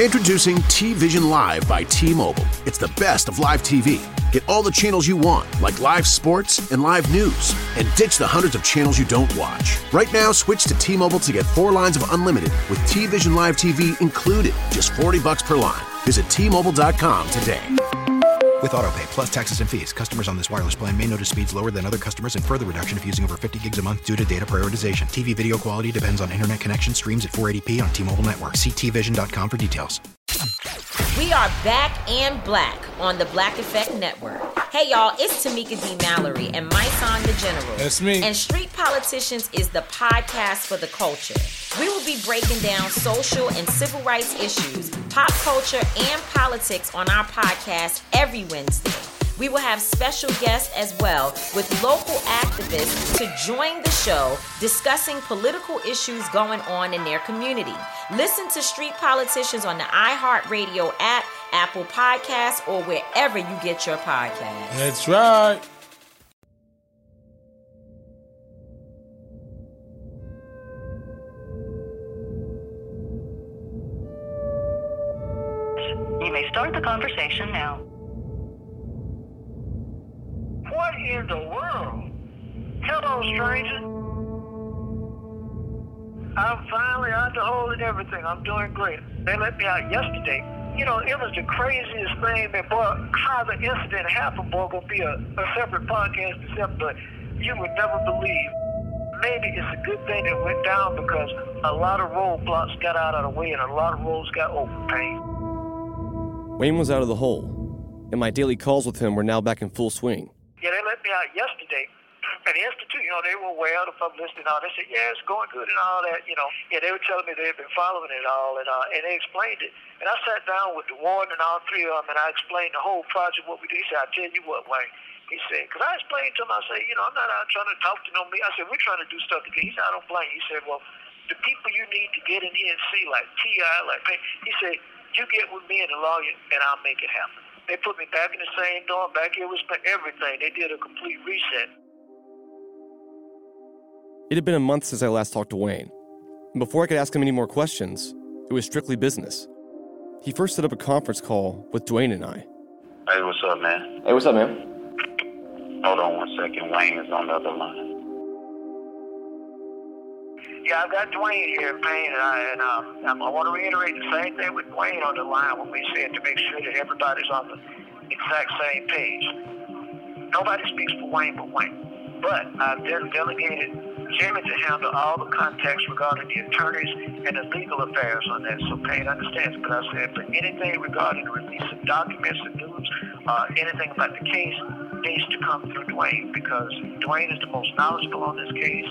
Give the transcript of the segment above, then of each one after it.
Introducing T Vision Live by T Mobile. It's the best of live TV. Get all the channels you want, like live sports and live news, and ditch the hundreds of channels you don't watch. Right now, switch to T Mobile to get four lines of unlimited with T Vision Live TV included, just 40 bucks per line. Visit T Mobile.com today. With AutoPay plus taxes and fees, customers on this wireless plan may notice speeds lower than other customers and further reduction if using over 50 gigs a month due to data prioritization. TV video quality depends on internet connection streams at 480p on T-Mobile network. See tvision.com for details. We are back and black on the Black Effect Network. Hey y'all, it's Tamika D. Mallory and my son, the General. That's me. And Street Politicians is the podcast for the culture. We will be breaking down social and civil rights issues, pop culture, and politics on our podcast every Wednesday. We will have special guests as well with local activists to join the show discussing political issues going on in their community. Listen to Street Politicians on the iHeartRadio app, Apple Podcasts, or wherever you get your podcasts. That's right. You may start the conversation now. What in the world? Hello, stranger. I'm finally out of the hole and everything. I'm doing great. They let me out yesterday. You know, it was the craziest thing that, boy, how the incident happened, boy, gonna be a, a separate podcast but you would never believe. Maybe it's a good thing it went down because a lot of roadblocks got out of the way and a lot of roads got open. Wayne was out of the hole, and my daily calls with him were now back in full swing. Yeah, they let me out yesterday. And the Institute, you know, they were aware of the publicity and all. They said, yeah, it's going good and all that, you know. Yeah, they were telling me they had been following it all, and uh, and they explained it. And I sat down with the warden and all three of them, and I explained the whole project, what we did. He said, I tell you what, Wayne. He said, because I explained to him, I said, you know, I'm not out trying to talk to no me. I said, we're trying to do stuff together. He said, I don't blame you. He said, well, the people you need to get in here and see, like T.I., like Payne, he said, you get with me and the lawyer, and I'll make it happen. They put me back in the same dorm, back here with everything. They did a complete reset. It had been a month since I last talked to Wayne, and before I could ask him any more questions, it was strictly business. He first set up a conference call with Dwayne and I. Hey, what's up, man? Hey, what's up, man? Hold on one second. Wayne is on the other line. Yeah, I've got Dwayne here in Payne, and, I, and um, I want to reiterate the same thing with Dwayne on the line when we said to make sure that everybody's on the exact same page. Nobody speaks for Wayne but Wayne. But I've de- delegated Jimmy to handle all the context regarding the attorneys and the legal affairs on that. So Payne understands. But I said, for anything regarding the release of documents and news, uh, anything about the case needs to come through Dwayne because Dwayne is the most knowledgeable on this case.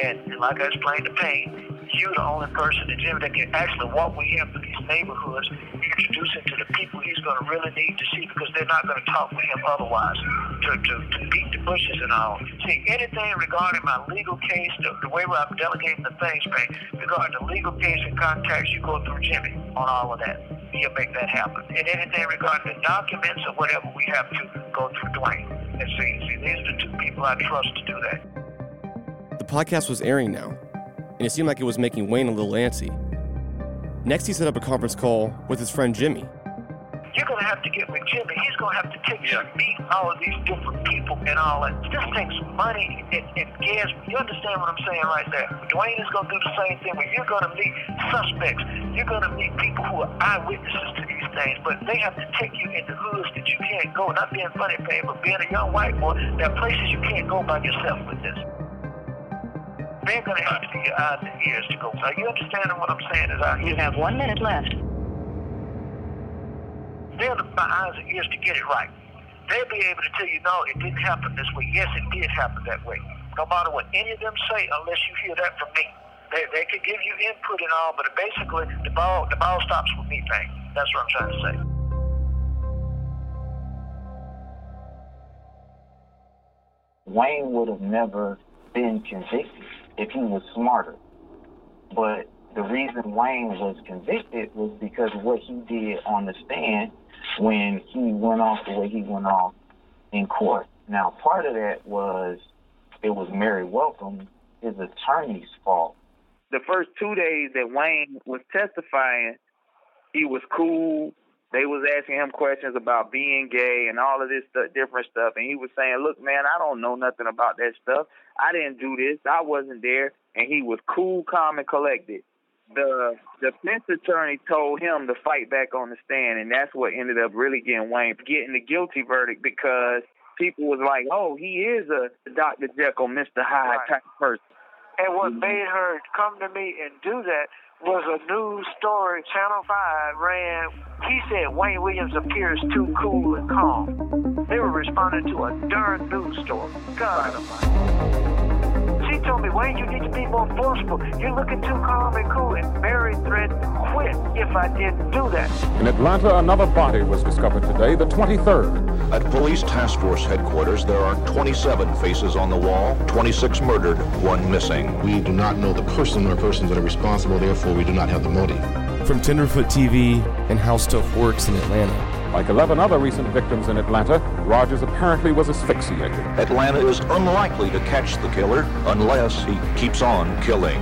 And like I explained to Payne, you're the only person in Jimmy that can actually walk with him through these neighborhoods, introduce him to the people he's going to really need to see because they're not going to talk with him otherwise, to, to, to beat the bushes and all. See, anything regarding my legal case, the, the way I'm delegating the things, Payne, regarding the legal case and contacts, you go through Jimmy on all of that. He'll make that happen. And anything regarding the documents or whatever we have to go through Dwayne. And see, see, these are the two people I trust to do that. The podcast was airing now, and it seemed like it was making Wayne a little antsy. Next, he set up a conference call with his friend Jimmy. You're going to have to get with Jimmy. He's going to have to take you to meet all of these different people and all that. This takes money and, and gas. You understand what I'm saying right there? Dwayne is going to do the same thing where you're going to meet suspects. You're going to meet people who are eyewitnesses to these things, but they have to take you into hoods that you can't go. Not being funny, Payne, but being a young white boy, there are places you can't go by yourself with this. They're going to have to be your eyes and ears to go. Are you understanding what I'm saying? Is out here? You have one minute left. They're the, my eyes and ears to get it right. They'll be able to tell you, no, it didn't happen this way. Yes, it did happen that way. No matter what any of them say, unless you hear that from me. They, they could give you input and all, but basically the ball the ball stops with me, thing. That's what I'm trying to say. Wayne would have never been convicted if he was smarter. But the reason Wayne was convicted was because of what he did on the stand when he went off the way he went off in court. Now, part of that was it was Mary Welcome, his attorney's fault. The first two days that Wayne was testifying, he was cool. They was asking him questions about being gay and all of this stuff, different stuff, and he was saying, "Look, man, I don't know nothing about that stuff. I didn't do this. I wasn't there." And he was cool, calm, and collected. The defense attorney told him to fight back on the stand, and that's what ended up really getting Wayne getting the guilty verdict because people was like, "Oh, he is a Dr. Jekyll, Mr. Hyde Right. type person." And what mm-hmm. made her come to me and do that was a news story Channel 5 ran. He said Wayne Williams appears too cool and calm. They were responding to a darn news story. God almighty. She told me, Wayne, you need to be more forceful. You're looking too calm and cool. And Mary threatened to quit if I didn't do that. In Atlanta, another body was discovered today, the 23rd. At Police Task Force headquarters, there are 27 faces on the wall, 26 murdered, one missing. We do not know the person or persons that are responsible, therefore, we do not have the motive. From Tenderfoot TV and How Stuff Works in Atlanta. Like 11 other recent victims in Atlanta, Rogers apparently was asphyxiated. Atlanta is unlikely to catch the killer unless he keeps on killing.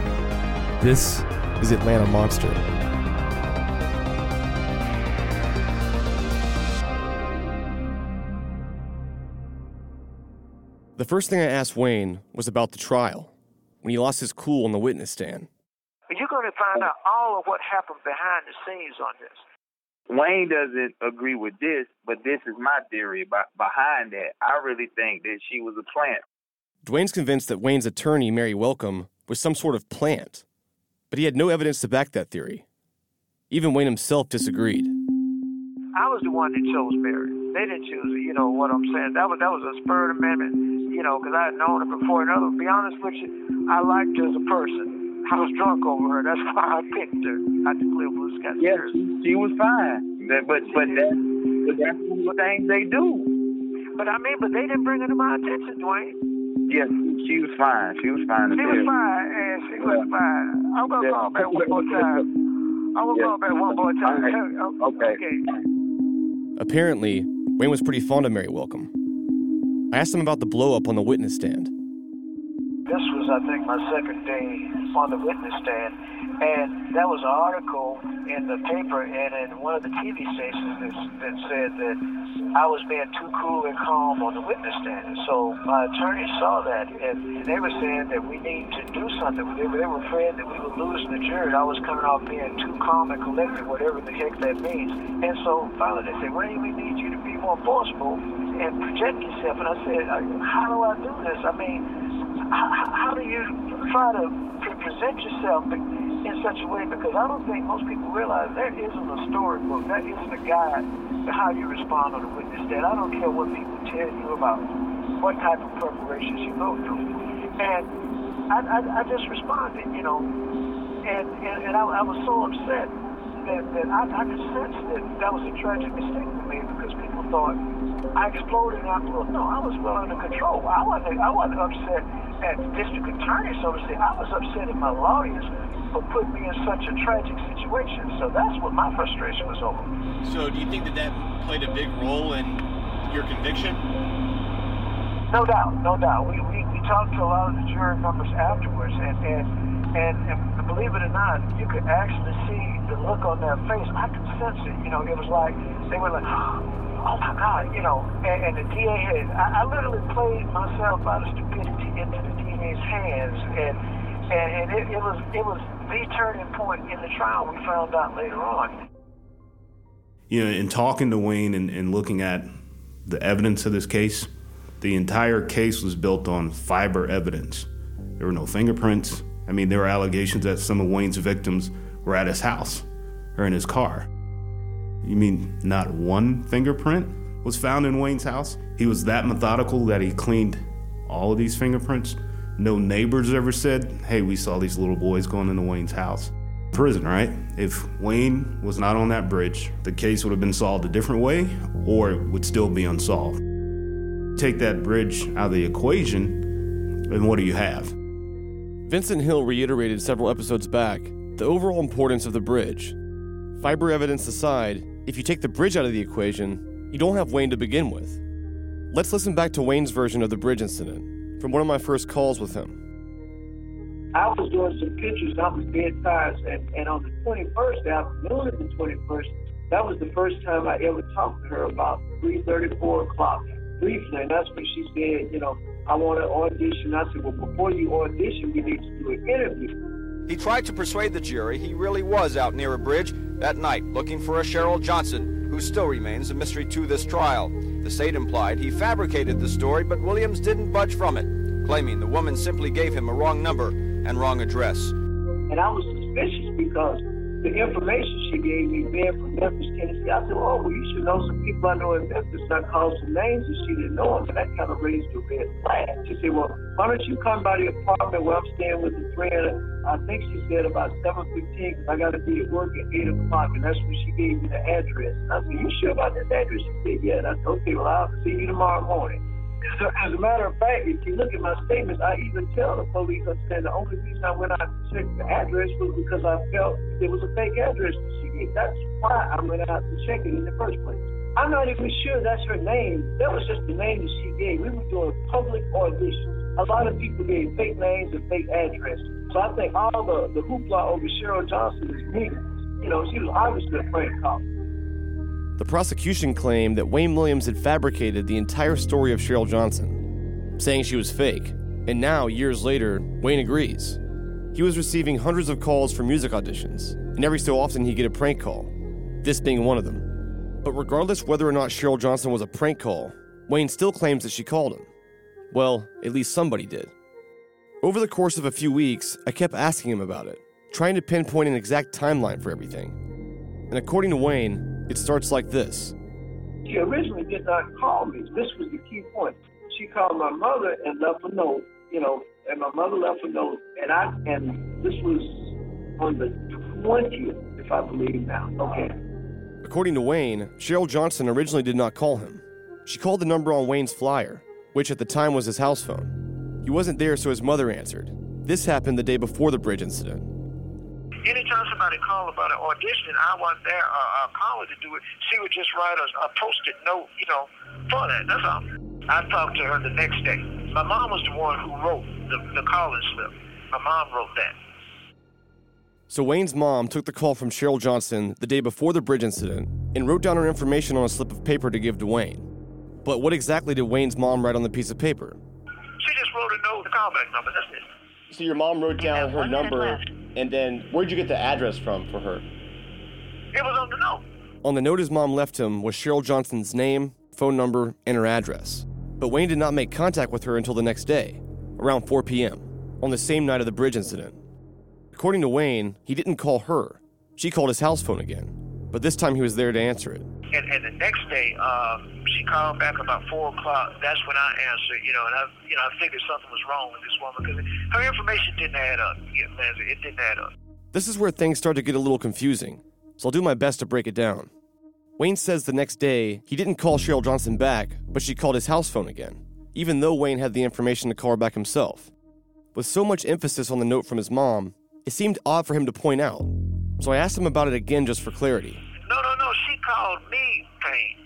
This is Atlanta Monster. The first thing I asked Wayne was about the trial, when he lost his cool on the witness stand. You're going to find out all of what happened behind the scenes on this. Wayne doesn't agree with this, but this is my theory about, behind that. I really think that she was a plant. Dwayne's convinced that Wayne's attorney, Mary Welcome, was some sort of plant, but he had no evidence to back that theory. Even Wayne himself disagreed. I was the one that chose Mary. They didn't choose her. You know what I'm saying? That was that was a spurred amendment. You know, because I had known her before. And other, to be honest with you, I liked her as a person. I was drunk over her. That's why I picked her. I the Clear Blue Sky Yes, Series. she was fine. That- But but that but that's the things they do. But I mean, but they didn't bring her to my attention, Dwayne. Yes, she was fine. She was fine. She was fine, and she was fine. I'm gonna Yeah. call back one more time. I'm gonna Yeah. call back one more time. All right. Oh, okay. okay. Apparently, Wayne was pretty fond of Mary Welcome. I asked him about the blow up on the witness stand. This was, I think, my second day on the witness stand, and that was an article in the paper and in one of the TV stations that, that said that I was being too cool and calm on the witness stand. And so my attorney saw that, and they were saying that we need to do something. They were, were afraid that we would lose the jury. I was coming off being too calm and collected, whatever the heck that means. And so finally they said, Wayne, we need you to be more forceful and project yourself. And I said, how do I do this? I mean, how, do you try to pre- present yourself in such a way? Because I don't think most people realize there isn't a storybook, there isn't a guide to how you respond on a witness stand. I don't care what people tell you about what type of preparations you go through. And I, I, I just responded, you know, and, and, and I, I was so upset that, that I, I could sense that that was a tragic mistake for me because people thought I exploded and I up. No, I was well under control. I wasn't, I wasn't upset at the district attorney, so to say. I was upset at my lawyers for putting me in such a tragic situation. So that's what my frustration was over. So, do you think that that played a big role in your conviction? No doubt, no doubt. We, we, we talked to a lot of the jury members afterwards, and, and, and, and believe it or not, you could actually see the look on their face. I could sense it. You know, it was like they were like, oh my God, you know. And, and the DA had, I, I literally played myself out of stupidity into the DA's hands, and and, and it, it was it was the turning point in the trial. We found out later on. You know, in talking to Wayne and, and looking at the evidence of this case, the entire case was built on fiber evidence. There were no fingerprints. I mean, there were allegations that some of Wayne's victims were at his house or in his car. You mean not one fingerprint was found in Wayne's house? He was that methodical that he cleaned all of these fingerprints. No neighbors ever said, hey, we saw these little boys going into Wayne's house. Prison, right? If Wayne was not on that bridge, the case would have been solved a different way or it would still be unsolved. Take that bridge out of the equation, and what do you have? Vincent Hill reiterated several episodes back the overall importance of the bridge. Fiber evidence aside, if you take the bridge out of the equation, you don't have Wayne to begin with. Let's listen back to Wayne's version of the bridge incident from one of my first calls with him. I was doing some pictures. I was dead tired, and, and on the 21st, the afternoon of the 21st, that was the first time I ever talked to her about 3:30, 4 o'clock briefly, and that's when she said, you know, I want to audition. I said, well, before you audition, we need to do an interview. He tried to persuade the jury he really was out near a bridge that night looking for a Cheryl Johnson, who still remains a mystery to this trial. The state implied he fabricated the story, but Williams didn't budge from it, claiming the woman simply gave him a wrong number and wrong address. And I was suspicious because the information she gave me being from Memphis, Tennessee, I said, oh, well, you should know some people I know in Memphis. I called some names and she didn't know them, and that kind of raised a red flag. She said, well, why don't you come by the apartment where I'm staying with a friend? I think she said about 7.15 because I got to be at work at 8 o'clock, and that's when she gave me the address. And I said, you sure about that address? She said, yeah. And I said, okay, well, I'll see you tomorrow morning. As a matter of fact, if you look at my statements, I even tell the police, I said the only reason I went out to check the address was because I felt it was a fake address that she. That's why I went out to check it in the first place. I'm not even sure that's her name. That was just the name that she gave. We were doing public auditions. A lot of people gave fake names and fake addresses. So I think all the, the hoopla over Cheryl Johnson is meaningless. You know, she was obviously a prank call. The prosecution claimed that Wayne Williams had fabricated the entire story of Cheryl Johnson, saying she was fake. And now, years later, Wayne agrees. He was receiving hundreds of calls for music auditions, and every so often he'd get a prank call, this being one of them. But regardless whether or not Cheryl Johnson was a prank call, Wayne still claims that she called him. Well, at least somebody did. Over the course of a few weeks, I kept asking him about it, trying to pinpoint an exact timeline for everything. And according to Wayne, it starts like this. She originally did not call me. This was the key point. She called my mother and left a note, you know, and my mother left a note, and I and this was on the twentieth, if I believe now. Okay. According to Wayne, Cheryl Johnson originally did not call him. She called the number on Wayne's flyer, which at the time was his house phone. He wasn't there, so his mother answered. This happened the day before the bridge incident anytime somebody called about an audition, I wasn't there uh, uh, calling to do it. She would just write a, a post-it note, you know, for that. That's all. I talked to her the next day. My mom was the one who wrote the, the calling slip. My mom wrote that. So Wayne's mom took the call from Cheryl Johnson the day before the bridge incident and wrote down her information on a slip of paper to give to Wayne. But what exactly did Wayne's mom write on the piece of paper? She just wrote a note, the callback number. That's it. So your mom wrote down her number and then where'd you get the address from for her? It was on the note. On the note his mom left him was Cheryl Johnson's name, phone number, and her address. But Wayne did not make contact with her until the next day, around 4 p.m., on the same night of the bridge incident. According to Wayne, he didn't call her. She called his house phone again, but this time he was there to answer it. And, and the next day, uh, she called back about four o'clock. That's when I answered, you know, and I, you know, I figured something was wrong with this woman because her information didn't add up. You know, it didn't add up. This is where things start to get a little confusing, so I'll do my best to break it down. Wayne says the next day he didn't call Cheryl Johnson back, but she called his house phone again, even though Wayne had the information to call her back himself. With so much emphasis on the note from his mom, it seemed odd for him to point out, so I asked him about it again just for clarity. No, no, no. She called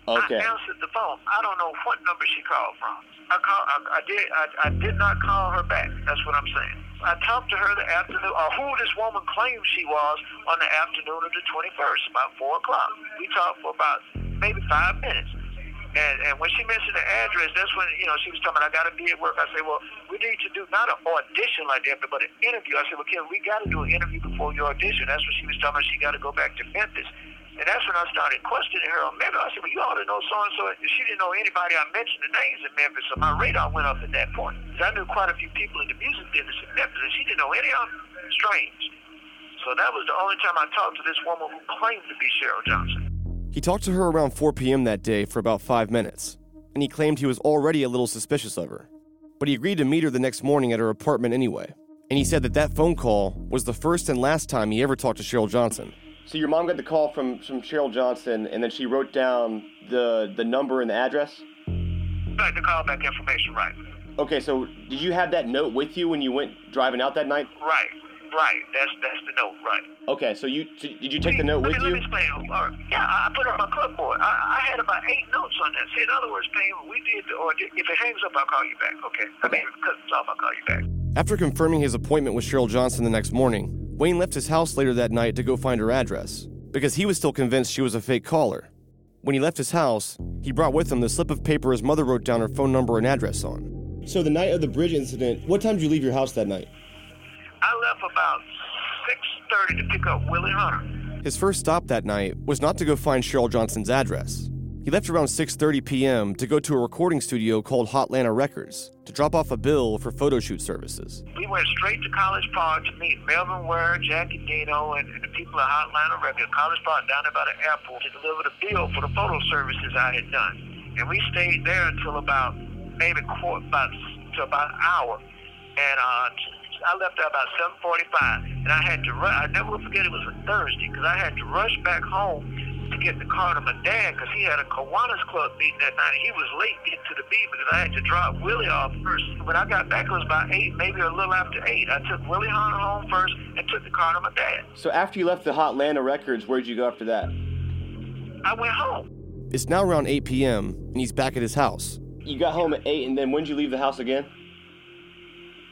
Okay. I answered the phone. I don't know what number she called from. I call. I, I did. I, I did not call her back. That's what I'm saying. I talked to her the afternoon, or who this woman claimed she was on the afternoon of the 21st, about four o'clock. We talked for about maybe five minutes. And, and when she mentioned the address, that's when you know she was telling me I got to be at work. I said, well, we need to do not an audition like that, but an interview. I said, well, Kim, we got to do an interview before your audition. That's what she was telling me she got to go back to Memphis. And that's when I started questioning her on Memphis. I said, well, you ought to know so and so. She didn't know anybody. I mentioned the names in Memphis, so my radar went up at that point. Because I knew quite a few people in the music business in Memphis, and she didn't know any of them. Strange. So that was the only time I talked to this woman who claimed to be Cheryl Johnson. He talked to her around 4 p.m. that day for about five minutes, and he claimed he was already a little suspicious of her. But he agreed to meet her the next morning at her apartment anyway. And he said that that phone call was the first and last time he ever talked to Cheryl Johnson. So your mom got the call from, from Cheryl Johnson, and then she wrote down the the number and the address. Right, the callback information, right? Okay, so did you have that note with you when you went driving out that night? Right, right. That's that's the note, right? Okay, so you so did you take the note with me, you? Let me explain. All right. Yeah, I put it on my clipboard. I, I had about eight notes on that. See, in other words, Payne, we did, or if it hangs up, I'll call you back. Okay. I mean, if it cuts off, I'll call you back. After confirming his appointment with Cheryl Johnson the next morning, Wayne left his house later that night to go find her address because he was still convinced she was a fake caller. When he left his house, he brought with him the slip of paper his mother wrote down her phone number and address on. So, the night of the bridge incident, what time did you leave your house that night? I left about 6.30 to pick up Willie Hunter. His first stop that night was not to go find Cheryl Johnson's address. He left around 6:30 p.m. to go to a recording studio called Hotlanta Records to drop off a bill for photo shoot services. We went straight to College Park to meet Melvin Ware, Jackie Dino, and, and the people at Hotlanta Records. College Park down there by the airport to deliver the bill for the photo services I had done. And we stayed there until about maybe quarter, about to about an hour. And uh, I left there about 7:45, and I had to run. I never will forget it was a Thursday because I had to rush back home to get the car to my dad because he had a Kiwanis Club meeting that night. He was late getting to the beat because I had to drop Willie off first. When I got back, it was about 8, maybe a little after 8. I took Willie Hunter home first and took the car to my dad. So after you left the Hot Hotlanta Records, where'd you go after that? I went home. It's now around 8 p.m., and he's back at his house. You got home at 8, and then when'd you leave the house again?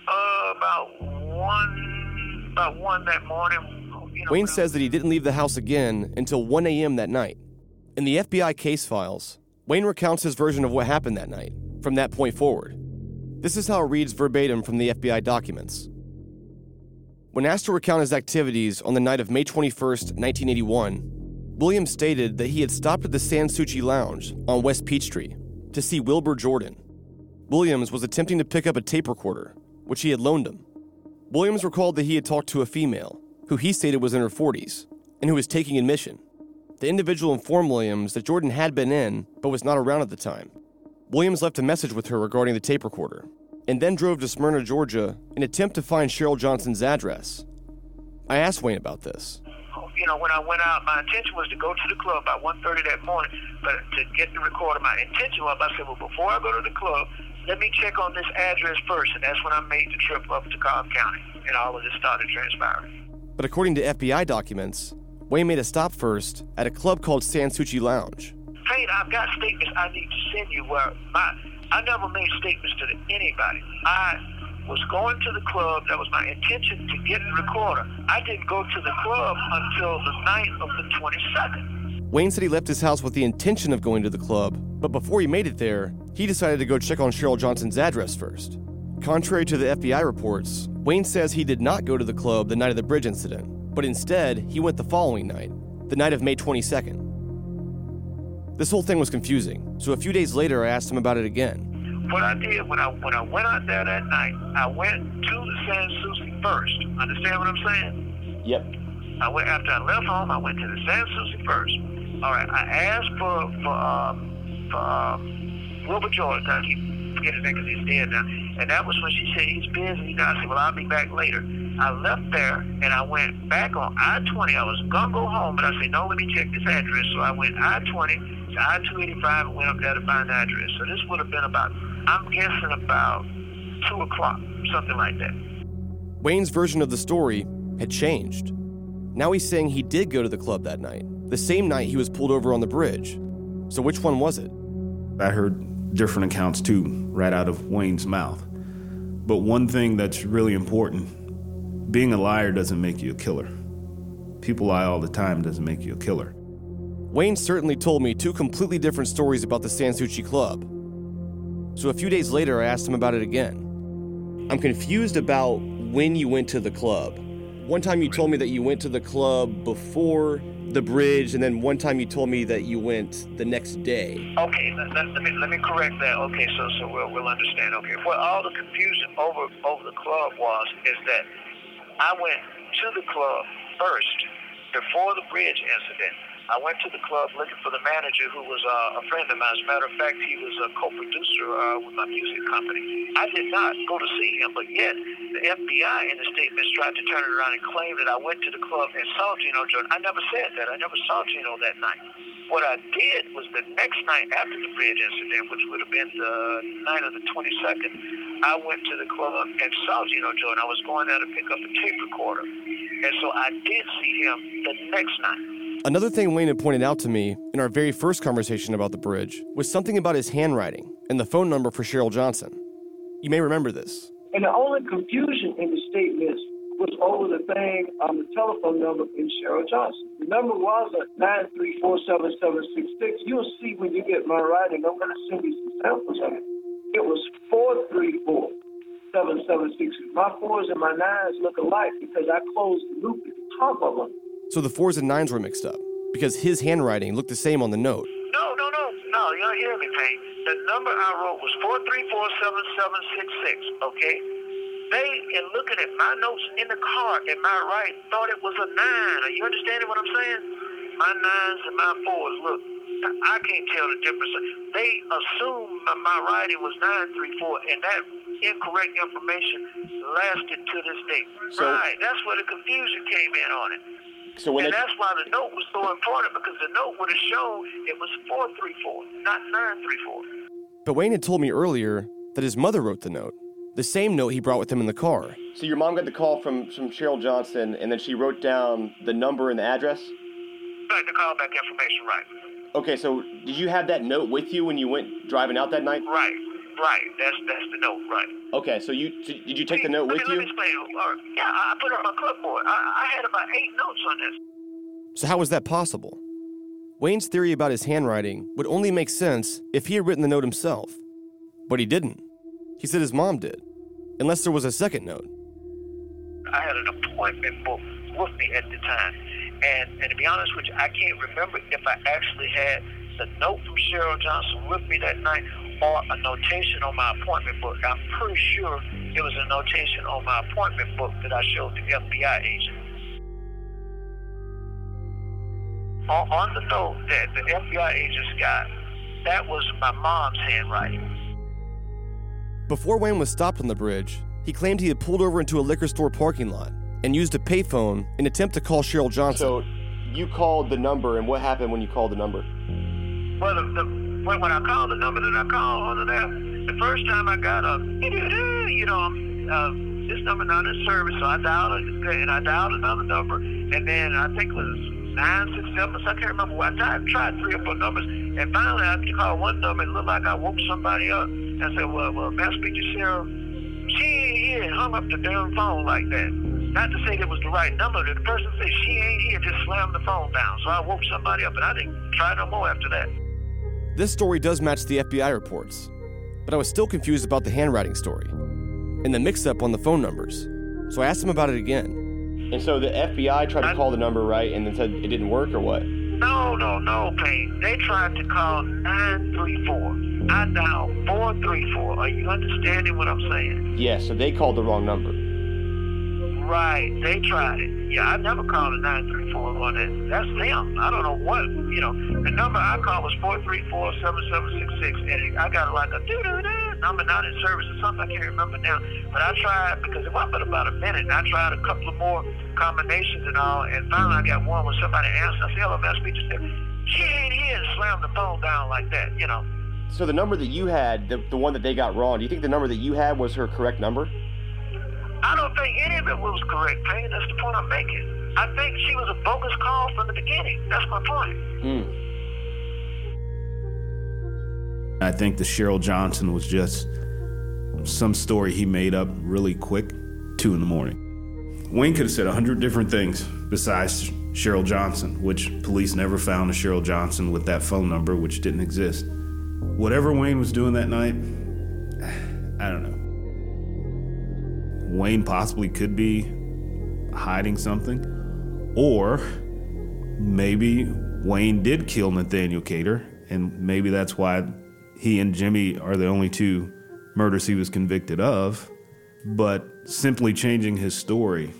Uh, about 1, about 1 that morning. Know, Wayne says that he didn't leave the house again until 1 a.m. that night. In the FBI case files, Wayne recounts his version of what happened that night, from that point forward. This is how it reads verbatim from the FBI documents. When asked to recount his activities on the night of May 21, 1981, Williams stated that he had stopped at the Sanssouci Lounge on West Peachtree to see Wilbur Jordan. Williams was attempting to pick up a tape recorder, which he had loaned him. Williams recalled that he had talked to a female, who he stated was in her 40s, and who was taking admission. The individual informed Williams that Jordan had been in, but was not around at the time. Williams left a message with her regarding the tape recorder, and then drove to Smyrna, Georgia, in attempt to find Cheryl Johnson's address. I asked Wayne about this. You know, when I went out, my intention was to go to the club about 1.30 that morning, but to get the recorder, my intention was, I said, well, before I go to the club, let me check on this address first, and that's when I made the trip up to Cobb County, and all of this started transpiring. But according to FBI documents, Wayne made a stop first at a club called Sanssouci Lounge. Payne, I've got statements I need to send you where my I never made statements to anybody. I was going to the club. That was my intention to get the recorder. I didn't go to the club until the night of the 22nd. Wayne said he left his house with the intention of going to the club, but before he made it there, he decided to go check on Cheryl Johnson's address first. Contrary to the FBI reports, Wayne says he did not go to the club the night of the bridge incident, but instead, he went the following night, the night of May 22nd. This whole thing was confusing, so a few days later I asked him about it again. What I did when I when I went out there that night, I went to the San Souci first. Understand what I'm saying? Yep. I went after I left home. I went to the San Souci first. All right. I asked for for um, for um, Wilbur Jordan. I keep forgetting his name because he's dead now. And that was when she said he's busy. I said, well, I'll be back later. I left there and I went back on I-20. I was gonna go home, but I said, no, let me check this address. So I went I-20 to I-285 and went up there to find the address. So this would have been about, I'm guessing about two o'clock, something like that. Wayne's version of the story had changed. Now he's saying he did go to the club that night, the same night he was pulled over on the bridge. So which one was it? I heard different accounts too, right out of Wayne's mouth. But one thing that's really important being a liar doesn't make you a killer. People lie all the time doesn't make you a killer. Wayne certainly told me two completely different stories about the Sanssouci Club. So a few days later, I asked him about it again. I'm confused about when you went to the club. One time you told me that you went to the club before the bridge, and then one time you told me that you went the next day. Okay, let, let, let me let me correct that. Okay, so so we'll we'll understand. Okay, what all the confusion over over the club was is that I went to the club first before the bridge incident. I went to the club looking for the manager who was uh, a friend of mine. As a matter of fact, he was a co-producer uh, with my music company. I did not go to see him, but yet the FBI in the statements tried to turn it around and claim that I went to the club and saw Gino Jordan. I never said that. I never saw Gino that night. What I did was the next night after the bridge incident, which would have been the night of the 22nd, I went to the club and saw Gino Jordan. I was going there to pick up a tape recorder. And so I did see him the next night. Another thing Wayne had pointed out to me in our very first conversation about the bridge was something about his handwriting and the phone number for Cheryl Johnson. You may remember this. And the only confusion in the statements was over the thing on the telephone number in Cheryl Johnson. The number was at 9347766. You'll see when you get my writing. I'm going to send you some samples of it. It was 4347766. My fours and my nines look alike because I closed the loop at the top of them. So the fours and nines were mixed up because his handwriting looked the same on the note. No, no, no, no. You don't hear me, Payne. The number I wrote was four three four seven seven six six. Okay. They, in looking at my notes in the car in my right, thought it was a nine. Are you understanding what I'm saying? My nines and my fours. Look, I can't tell the difference. They assumed my writing was nine three four, and that incorrect information lasted to this day. So- right. That's where the confusion came in on it. So when and they, that's why the note was so important because the note would have shown it was 434, not 934. but Wayne had told me earlier that his mother wrote the note, the same note he brought with him in the car. So your mom got the call from from Cheryl Johnson, and then she wrote down the number and the address. Right, the callback information, right. Okay, so did you have that note with you when you went driving out that night? Right, right. That's that's the note, right. Okay, so you so did you take the note let with me, you? Let me explain. All right. Yeah, I I put it on my clipboard. I, I had about eight notes on this. So how was that possible? Wayne's theory about his handwriting would only make sense if he had written the note himself. But he didn't. He said his mom did. Unless there was a second note. I had an appointment book with me at the time. And, and to be honest with you, I can't remember if I actually had the note from Cheryl Johnson with me that night or a notation on my appointment book. I'm pretty sure it was a notation on my appointment book that I showed the FBI agent. On, on the note that the FBI agents got, that was my mom's handwriting. Before Wayne was stopped on the bridge, he claimed he had pulled over into a liquor store parking lot and used a payphone in attempt to call Cheryl Johnson. So you called the number, and what happened when you called the number? Well, the, the, when, when I called the number that I called on there, the first time I got a, you know, uh, this number not in service, so I dialed it, and I dialed another number, and then I think it was nine, six, seven, So I can't remember. I tried, tried three or four numbers, and finally I called one number, and it looked like I woke somebody up. I said, well, well, may I speak to Cheryl? She ain't here, hung up the damn phone like that. Not to say that was the right number. The person said she ain't here, just slammed the phone down. So I woke somebody up, and I didn't try no more after that. This story does match the FBI reports, but I was still confused about the handwriting story and the mix up on the phone numbers. So I asked him about it again. And so the FBI tried to call the number right and then said it didn't work or what? No, no, no, Payne. They tried to call 934. I dialed 434. Are you understanding what I'm saying? Yes, so they called the wrong number. Right, they tried it. Yeah, I never called a 934 on that. That's them. I don't know what, you know. The number I called was 434-7766, and I got like a doo-doo-doo number not in service or something. I can't remember now. But I tried, because it wasn't about a minute, and I tried a couple of more combinations and all, and finally I got one where somebody answered. I said, hello, man, speak she ain't here, and slammed the phone down like that, you know. So the number that you had, the, the one that they got wrong, do you think the number that you had was her correct number? I don't think any of it was correct, Payne. That's the point I'm making. I think she was a bogus call from the beginning. That's my point. Hmm. I think the Cheryl Johnson was just some story he made up really quick, two in the morning. Wayne could have said a hundred different things besides Cheryl Johnson, which police never found a Cheryl Johnson with that phone number, which didn't exist. Whatever Wayne was doing that night, I don't know. Wayne possibly could be hiding something, or maybe Wayne did kill Nathaniel Cater, and maybe that's why he and Jimmy are the only two murders he was convicted of. But simply changing his story,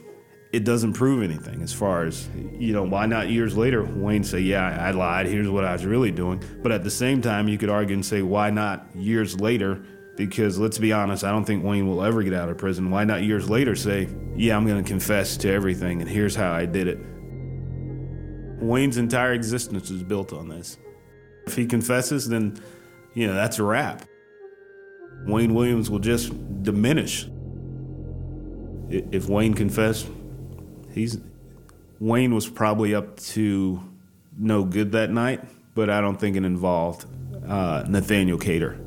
it doesn't prove anything as far as, you know, why not years later Wayne say, yeah, I lied, here's what I was really doing. But at the same time, you could argue and say, why not years later? Because let's be honest, I don't think Wayne will ever get out of prison. Why not years later say, yeah, I'm going to confess to everything and here's how I did it? Wayne's entire existence is built on this. If he confesses, then, you know, that's a wrap. Wayne Williams will just diminish. If Wayne confessed, he's Wayne was probably up to no good that night, but I don't think it involved uh, Nathaniel Cater.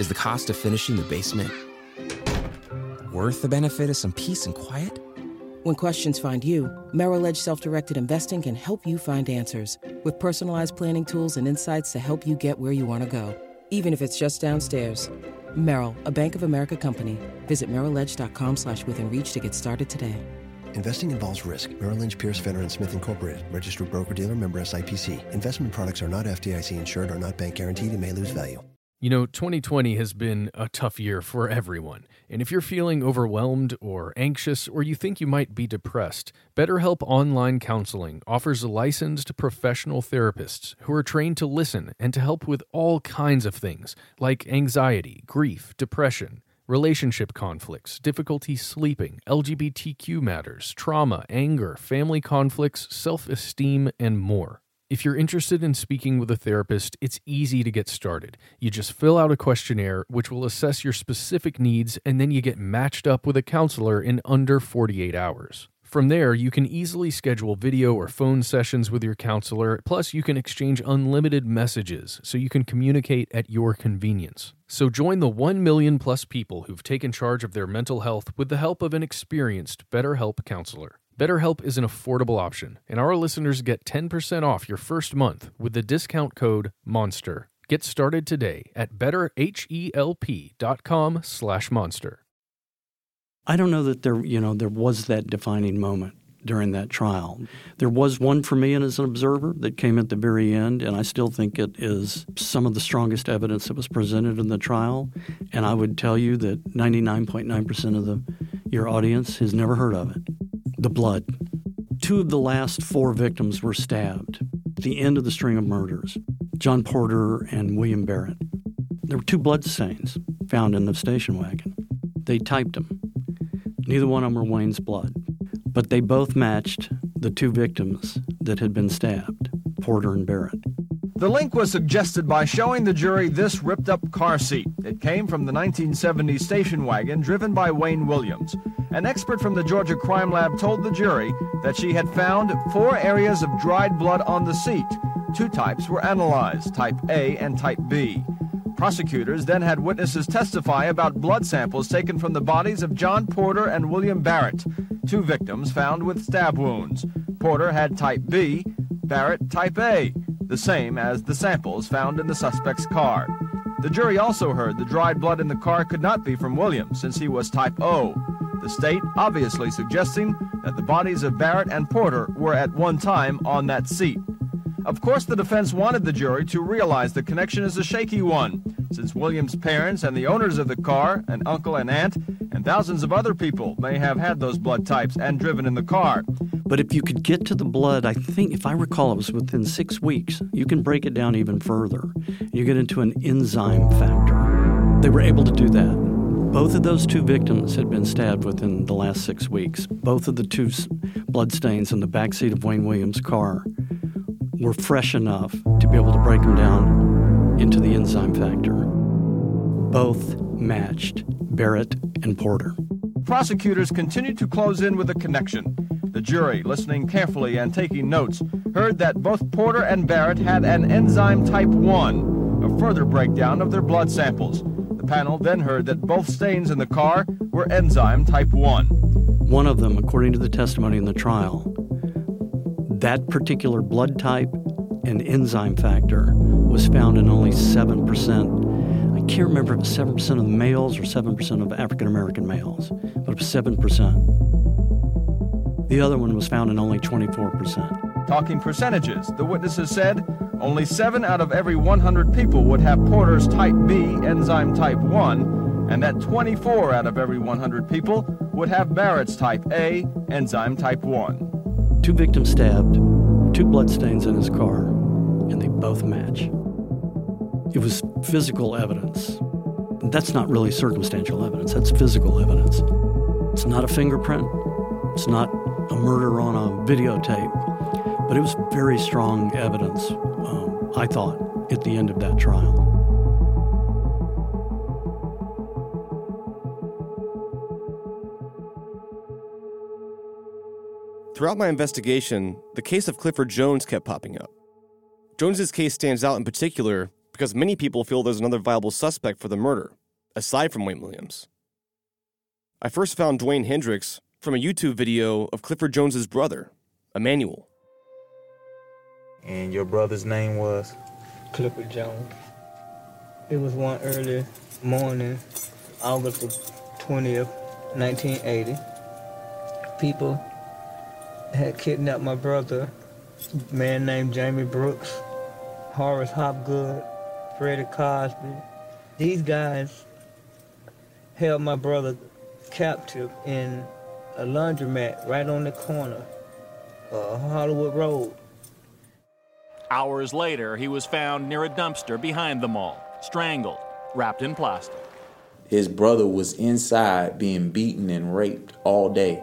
Is the cost of finishing the basement worth the benefit of some peace and quiet? When questions find you, Merrill Edge Self Directed Investing can help you find answers with personalized planning tools and insights to help you get where you want to go, even if it's just downstairs. Merrill, a Bank of America company. Visit merrilledge.com slash within reach to get started today. Investing involves risk. Merrill Lynch, Pierce, Fenner, and Smith Incorporated. Registered broker-dealer member SIPC. Investment products are not FDIC insured or not bank guaranteed and may lose value. You know, 2020 has been a tough year for everyone. And if you're feeling overwhelmed or anxious or you think you might be depressed, BetterHelp Online Counseling offers licensed professional therapists who are trained to listen and to help with all kinds of things like anxiety, grief, depression, relationship conflicts, difficulty sleeping, LGBTQ matters, trauma, anger, family conflicts, self esteem, and more. If you're interested in speaking with a therapist, it's easy to get started. You just fill out a questionnaire, which will assess your specific needs, and then you get matched up with a counselor in under 48 hours. From there, you can easily schedule video or phone sessions with your counselor, plus, you can exchange unlimited messages so you can communicate at your convenience. So, join the 1 million plus people who've taken charge of their mental health with the help of an experienced BetterHelp counselor. BetterHelp is an affordable option, and our listeners get 10% off your first month with the discount code MONSTER. Get started today at betterhelp.com slash monster. I don't know that there, you know, there was that defining moment during that trial. There was one for me and as an observer that came at the very end, and I still think it is some of the strongest evidence that was presented in the trial. And I would tell you that 99.9% of the your audience has never heard of it. The blood. Two of the last four victims were stabbed. The end of the string of murders. John Porter and William Barrett. There were two blood stains found in the station wagon. They typed them. Neither one of them were Wayne's blood, but they both matched the two victims that had been stabbed, Porter and Barrett. The link was suggested by showing the jury this ripped up car seat. It came from the 1970 station wagon driven by Wayne Williams. An expert from the Georgia Crime Lab told the jury that she had found four areas of dried blood on the seat. Two types were analyzed, type A and type B. Prosecutors then had witnesses testify about blood samples taken from the bodies of John Porter and William Barrett, two victims found with stab wounds. Porter had type B, Barrett type A the same as the samples found in the suspect's car. The jury also heard the dried blood in the car could not be from William since he was type O, the state obviously suggesting that the bodies of Barrett and Porter were at one time on that seat. Of course, the defense wanted the jury to realize the connection is a shaky one, since Williams' parents and the owners of the car, an uncle and aunt, and thousands of other people may have had those blood types and driven in the car. But if you could get to the blood, I think, if I recall, it was within six weeks, you can break it down even further. You get into an enzyme factor. They were able to do that. Both of those two victims had been stabbed within the last six weeks. Both of the two blood stains in the backseat of Wayne Williams' car were fresh enough to be able to break them down into the enzyme factor. Both matched Barrett and Porter. Prosecutors continued to close in with a connection. The jury, listening carefully and taking notes, heard that both Porter and Barrett had an enzyme type 1, a further breakdown of their blood samples. Panel then heard that both stains in the car were enzyme type 1. One of them, according to the testimony in the trial, that particular blood type and enzyme factor was found in only 7%. I can't remember if it was 7% of the males or 7% of African American males, but it was 7%. The other one was found in only 24%. Talking percentages, the witnesses said only 7 out of every 100 people would have Porter's type B enzyme type 1, and that 24 out of every 100 people would have Barrett's type A enzyme type 1 two victims stabbed, two bloodstains in his car, and they both match. It was physical evidence. That's not really circumstantial evidence, that's physical evidence. It's not a fingerprint, it's not a murder on a videotape, but it was very strong evidence, I thought, at the end of that trial. Throughout my investigation, the case of Clifford Jones kept popping up. Jones's case stands out in particular because many people feel there's another viable suspect for the murder, aside from Wayne Williams. I first found Dwayne Hendricks from a YouTube video of Clifford Jones's brother, Emmanuel. And your brother's name was? Clifford Jones. It was one early morning, August 20th, 1980. People had kidnapped my brother, man named Jamie Brooks, Horace Hopgood, Freddie Cosby. These guys held my brother captive in a laundromat right on the corner of Hollywood Road. Hours later, he was found near a dumpster behind the mall, strangled, wrapped in plastic. His brother was inside being beaten and raped all day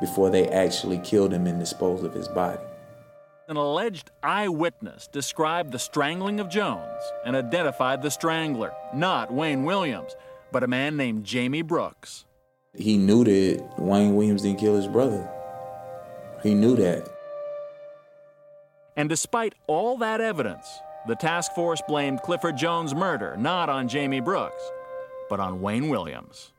before they actually killed him and disposed of his body. An alleged eyewitness described the strangling of Jones and identified the strangler, not Wayne Williams, but a man named Jamie Brooks. He knew that Wayne Williams didn't kill his brother. He knew that. And despite all that evidence, the task force blamed Clifford Jones' murder not on Jamie Brooks, but on Wayne Williams.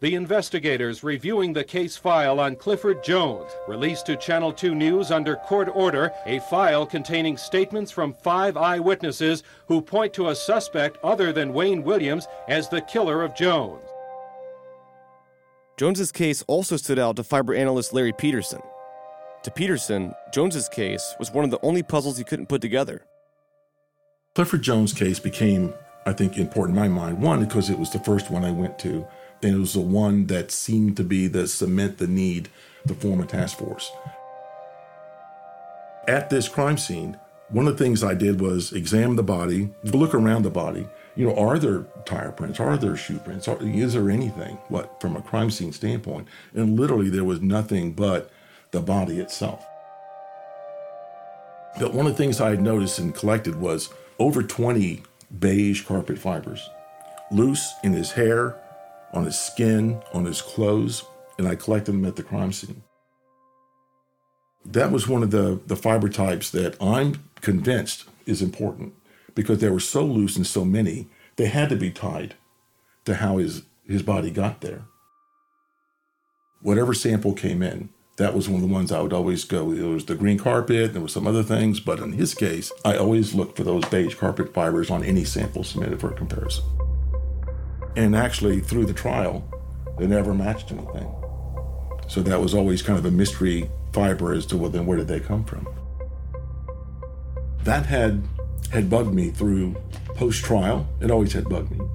The investigators reviewing the case file on Clifford Jones released to Channel 2 News under court order a file containing statements from five eyewitnesses who point to a suspect other than Wayne Williams as the killer of Jones. Jones's case also stood out to fiber analyst Larry Peterson. To Peterson, Jones's case was one of the only puzzles he couldn't put together. Clifford Jones' case became, I think, important in my mind. One, because it was the first one I went to, and it was the one that seemed to be the cement the need to form a task force. At this crime scene, one of the things I did was examine the body, look around the body. You know, are there tire prints? Are there shoe prints? Are, is there anything? What from a crime scene standpoint? And literally, there was nothing but the body itself. But one of the things I had noticed and collected was over 20 beige carpet fibers, loose in his hair, on his skin, on his clothes, and I collected them at the crime scene. That was one of the, the fiber types that I'm convinced is important because they were so loose and so many, they had to be tied to how his, his body got there. Whatever sample came in, that was one of the ones I would always go. It was the green carpet, there were some other things, but in his case, I always looked for those beige carpet fibers on any sample submitted for comparison. And actually, through the trial, they never matched anything. So that was always kind of a mystery fiber as to well, then where did they come from? That had had bugged me through post trial. It always had bugged me.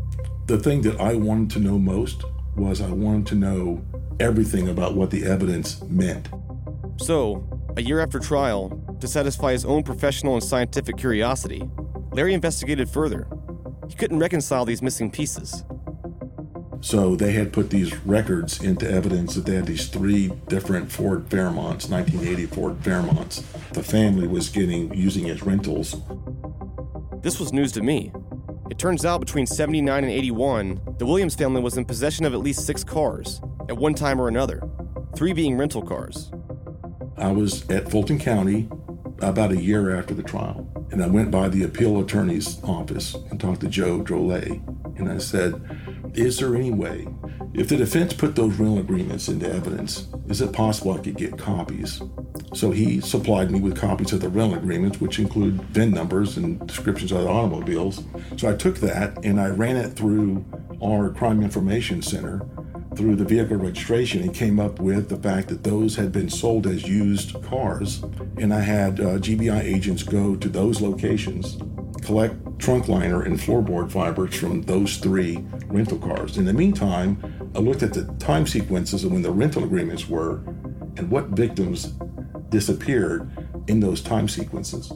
The thing that I wanted to know most was I wanted to know everything about what the evidence meant. So, a year after trial, to satisfy his own professional and scientific curiosity, Larry investigated further. He couldn't reconcile these missing pieces. So they had put these records into evidence that they had these three different Ford Fairmonts, 1980 Ford Fairmonts. The family was getting using as rentals. This was news to me. It turns out between 79 and 81, the Williams family was in possession of at least six cars, at one time or another, three being rental cars. I was at Fulton County about a year after the trial, and I went by the appeal attorney's office and talked to Joe Drolet, and I said, Is there any way, if the defense put those rental agreements into evidence, is it possible I could get copies? So he supplied me with copies of the rental agreements, which include VIN numbers and descriptions of the automobiles. So I took that and I ran it through our crime information center through the vehicle registration and came up with the fact that those had been sold as used cars. And I had uh, GBI agents go to those locations, collect trunk liner and floorboard fibers from those three rental cars. In the meantime, I looked at the time sequences of when the rental agreements were and what victims disappeared in those time sequences.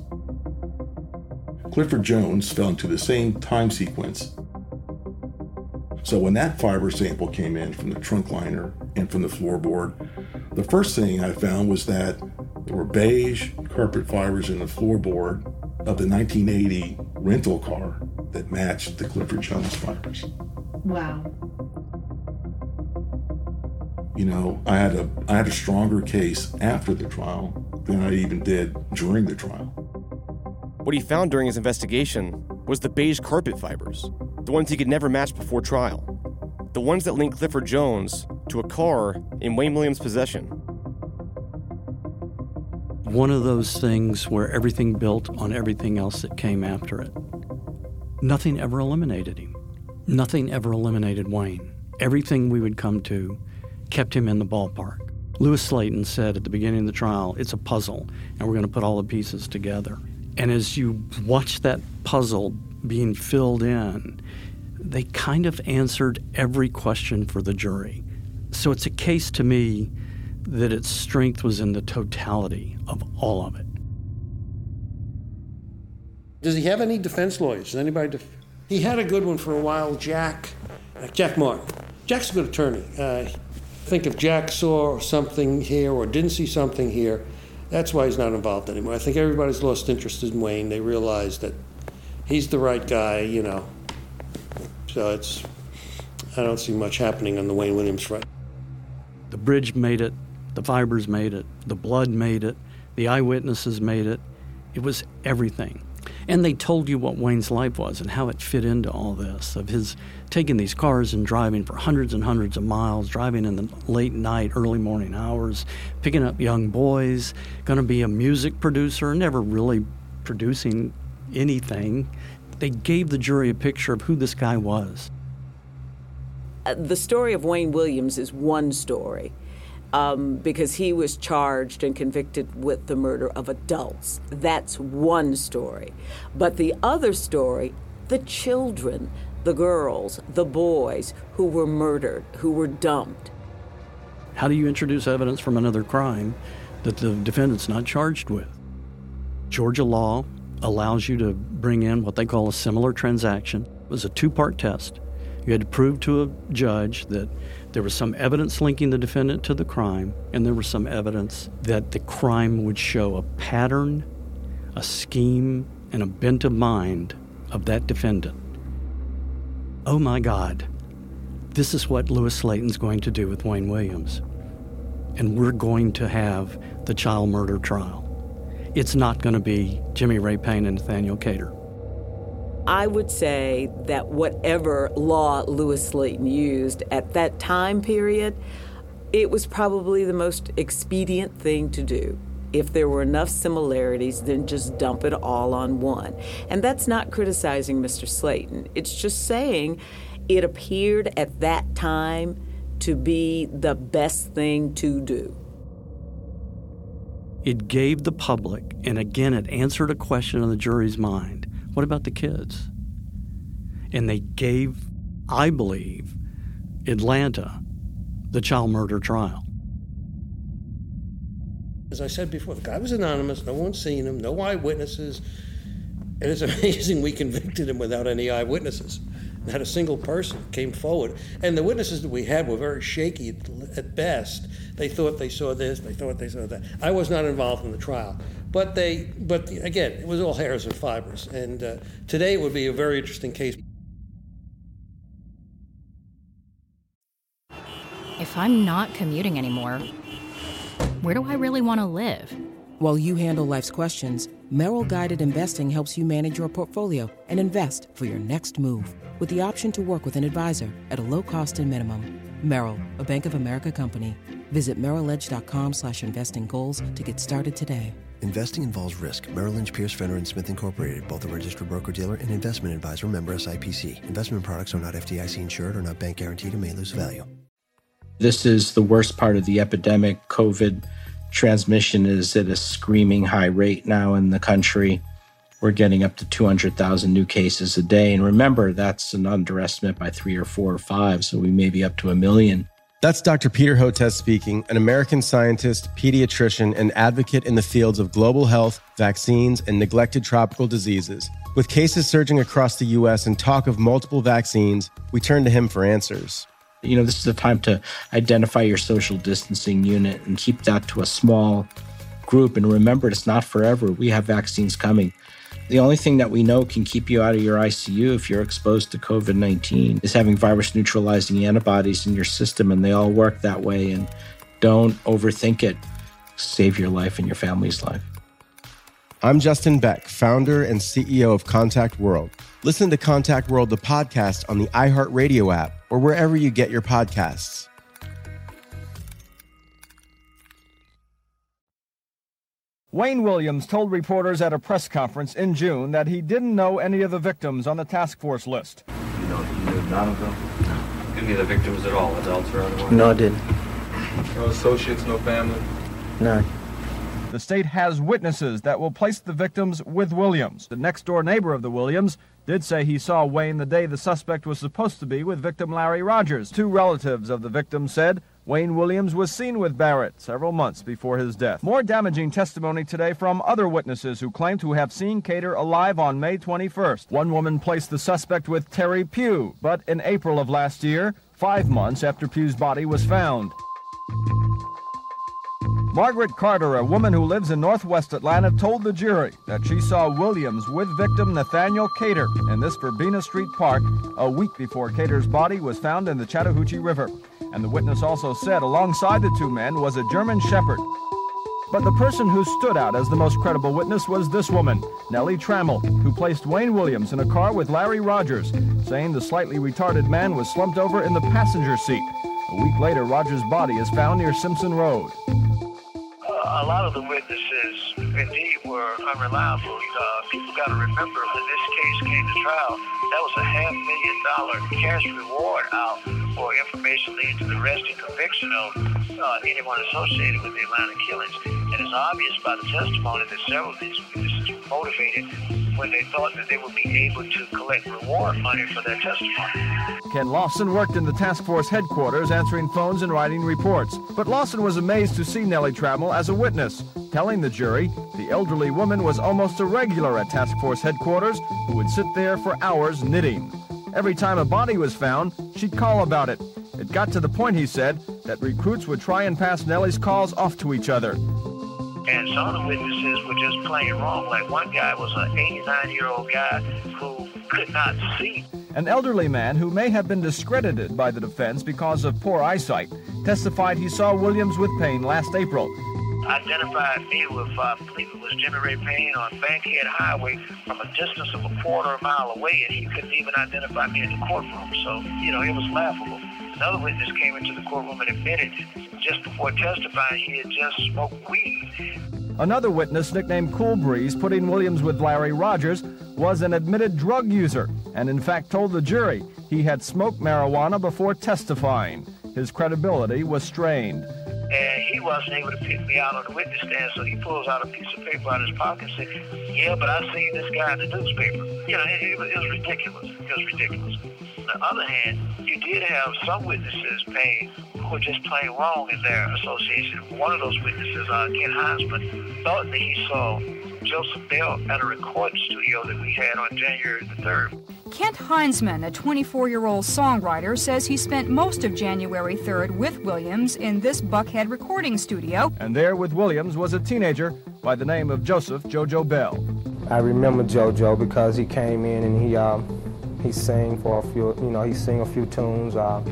Clifford Jones fell into the same time sequence so when that fiber sample came in from the trunk liner and from the floorboard, the first thing I found was that there were beige carpet fibers in the floorboard of the 1980 rental car that matched the Clifford Jones fibers. Wow. You know, I had a I had a stronger case after the trial than I even did during the trial. What he found during his investigation was the beige carpet fibers, the ones he could never match before trial, the ones that linked Clifford Jones to a car in Wayne Williams' possession. One of those things where everything built on everything else that came after it. Nothing ever eliminated him. Nothing ever eliminated Wayne. Everything we would come to kept him in the ballpark. Lewis Slaton said at the beginning of the trial, it's a puzzle, and we're going to put all the pieces together. And as you watch that puzzle being filled in, they kind of answered every question for the jury. So it's a case to me that its strength was in the totality of all of it. Does he have any defense lawyers? Does anybody? Def- he had a good one for a while, Jack. Uh, Jack Martin. Jack's a good attorney. Uh, think if Jack saw something here or didn't see something here, that's why he's not involved anymore. I think everybody's lost interest in Wayne. They realize that he's the right guy, you know. So it's, I don't see much happening on the Wayne Williams front. The bridge made it, the fibers made it, the blood made it, the eyewitnesses made it. It was everything. And they told you what Wayne's life was and how it fit into all this of his taking these cars and driving for hundreds and hundreds of miles, driving in the late night, early morning hours, picking up young boys, going to be a music producer, never really producing anything. They gave the jury a picture of who this guy was. Uh, the story of Wayne Williams is one story um, because he was charged and convicted with the murder of adults. That's one story. But the other story, the children, the girls, the boys who were murdered, who were dumped. How do you introduce evidence from another crime that the defendant's not charged with? Georgia law allows you to bring in what they call a similar transaction. It was a two part test. You had to prove to a judge that there was some evidence linking the defendant to the crime, and there was some evidence that the crime would show a pattern, a scheme, and a bent of mind of that defendant. Oh my God, this is what Lewis Slaton's going to do with Wayne Williams. And we're going to have the child murder trial. It's not going to be Jimmy Ray Payne and Nathaniel Cater. I would say that whatever law Lewis Slaton used at that time period, it was probably the most expedient thing to do. If there were enough similarities, then just dump it all on one. And that's not criticizing Mr. Slaton. It's just saying it appeared at that time to be the best thing to do. It gave the public, and again, it answered a question on the jury's mind what about the kids? And they gave, I believe, Atlanta the child murder trial. As I said before, the guy was anonymous, no one's seen him, no eyewitnesses. And it's amazing we convicted him without any eyewitnesses. Not a single person came forward. And the witnesses that we had were very shaky at, best. They thought they saw this, they thought they saw that. I was not involved in the trial. But they, but again, it was all hairs and fibers. And uh, today it would be a very interesting case. If I'm not commuting anymore, where do I really want to live? While you handle life's questions, Merrill Guided Investing helps you manage your portfolio and invest for your next move with the option to work with an advisor at a low cost and minimum. Merrill, a Bank of America company. Visit merrilledge.com slash investing goals to get started today. Investing involves risk. Merrill Lynch, Pierce, Fenner, and Smith Incorporated, both a registered broker-dealer and investment advisor member SIPC. Investment products are not FDIC insured or not bank guaranteed and may lose value. This is the worst part of the epidemic. COVID transmission is at a screaming high rate now in the country. We're getting up to 200,000 new cases a day. And remember, that's an underestimate by three or four or five. So we may be up to a million. That's Dr. Peter Hotez speaking, an American scientist, pediatrician, and advocate in the fields of global health, vaccines, and neglected tropical diseases. With cases surging across the U.S. and talk of multiple vaccines, we turn to him for answers. You know, this is the time to identify your social distancing unit and keep that to a small group. And remember, it's not forever. We have vaccines coming. The only thing that we know can keep you out of your ICU if you're exposed to COVID 19 is having virus neutralizing antibodies in your system, and they all work that way. And don't overthink it. Save your life and your family's life. I'm Justin Beck, founder and CEO of Contact World. Listen to Contact World, the podcast, on the iHeartRadio app or wherever you get your podcasts. Wayne Williams told reporters at a press conference in June that he didn't know any of the victims on the task force list. You know, you knew none of them? Any of the victims at all, adults or otherwise? No, I didn't. No associates, no family? None. The state has witnesses that will place the victims with Williams. The next door neighbor of the Williams did say he saw Wayne the day the suspect was supposed to be with victim Larry Rogers. Two relatives of the victim said Wayne Williams was seen with Barrett several months before his death. More damaging testimony today from other witnesses who claim to have seen Cater alive on May 21st. One woman placed the suspect with Terry Pue, but in April of last year, five months after Pue's body was found. Margaret Carter, a woman who lives in northwest Atlanta, told the jury that she saw Williams with victim Nathaniel Cater in this Verbena Street park a week before Cater's body was found in the Chattahoochee River. And the witness also said alongside the two men was a German Shepherd. But the person who stood out as the most credible witness was this woman, Nellie Trammell, who placed Wayne Williams in a car with Larry Rogers, saying the slightly retarded man was slumped over in the passenger seat. A week later, Rogers' body is found near Simpson Road a lot of the witnesses indeed were unreliable. Uh, people got to remember when this case came to trial, that was a half million dollar cash reward out for information leading to the arrest and conviction of uh, anyone associated with the Atlanta killings. And it's obvious by the testimony that several of these witnesses were motivated when they thought that they would be able to collect reward money for their testimony. Ken Lawson worked in the task force headquarters answering phones and writing reports. But Lawson was amazed to see Nellie Trammell as a witness, telling the jury the elderly woman was almost a regular at task force headquarters who would sit there for hours knitting. Every time a body was found, she'd call about it. It got to the point, he said, that recruits would try and pass Nellie's calls off to each other. And some of the witnesses were just plain wrong. Like one guy was an 89 year old guy who could not see. An elderly man who may have been discredited by the defense because of poor eyesight testified he saw Williams with Payne last April. Identified me with, uh, believe it was Jimmy Ray Payne on Bankhead Highway from a distance of a quarter of a mile away, and he couldn't even identify me in the courtroom. So, you know, it was laughable. Another witness came into the courtroom and admitted just before testifying he had just smoked weed. Another witness, nicknamed Cool Breeze, putting Williams with Larry Rogers, was an admitted drug user and, in fact, told the jury he had smoked marijuana before testifying. His credibility was strained. And he wasn't able to pick me out on the witness stand, so he pulls out a piece of paper out of his pocket and says, Yeah, but I seen this guy in the newspaper. You know, it, it, was, it was ridiculous. It was ridiculous. On the other hand, you did have some witnesses Payne who were just plain wrong in their association. One of those witnesses, uh, Ken Heinzman, thought that he saw Joseph Bell at a recording studio that we had on January the 3rd. Kent Heinzman, a 24 year old songwriter, says he spent most of January 3rd with Williams in this Buckhead recording studio. And there with Williams was a teenager by the name of Joseph Jojo Bell. I remember Jojo because he came in and he uh, he sang for a few, you know, he sang a few tunes. Uh,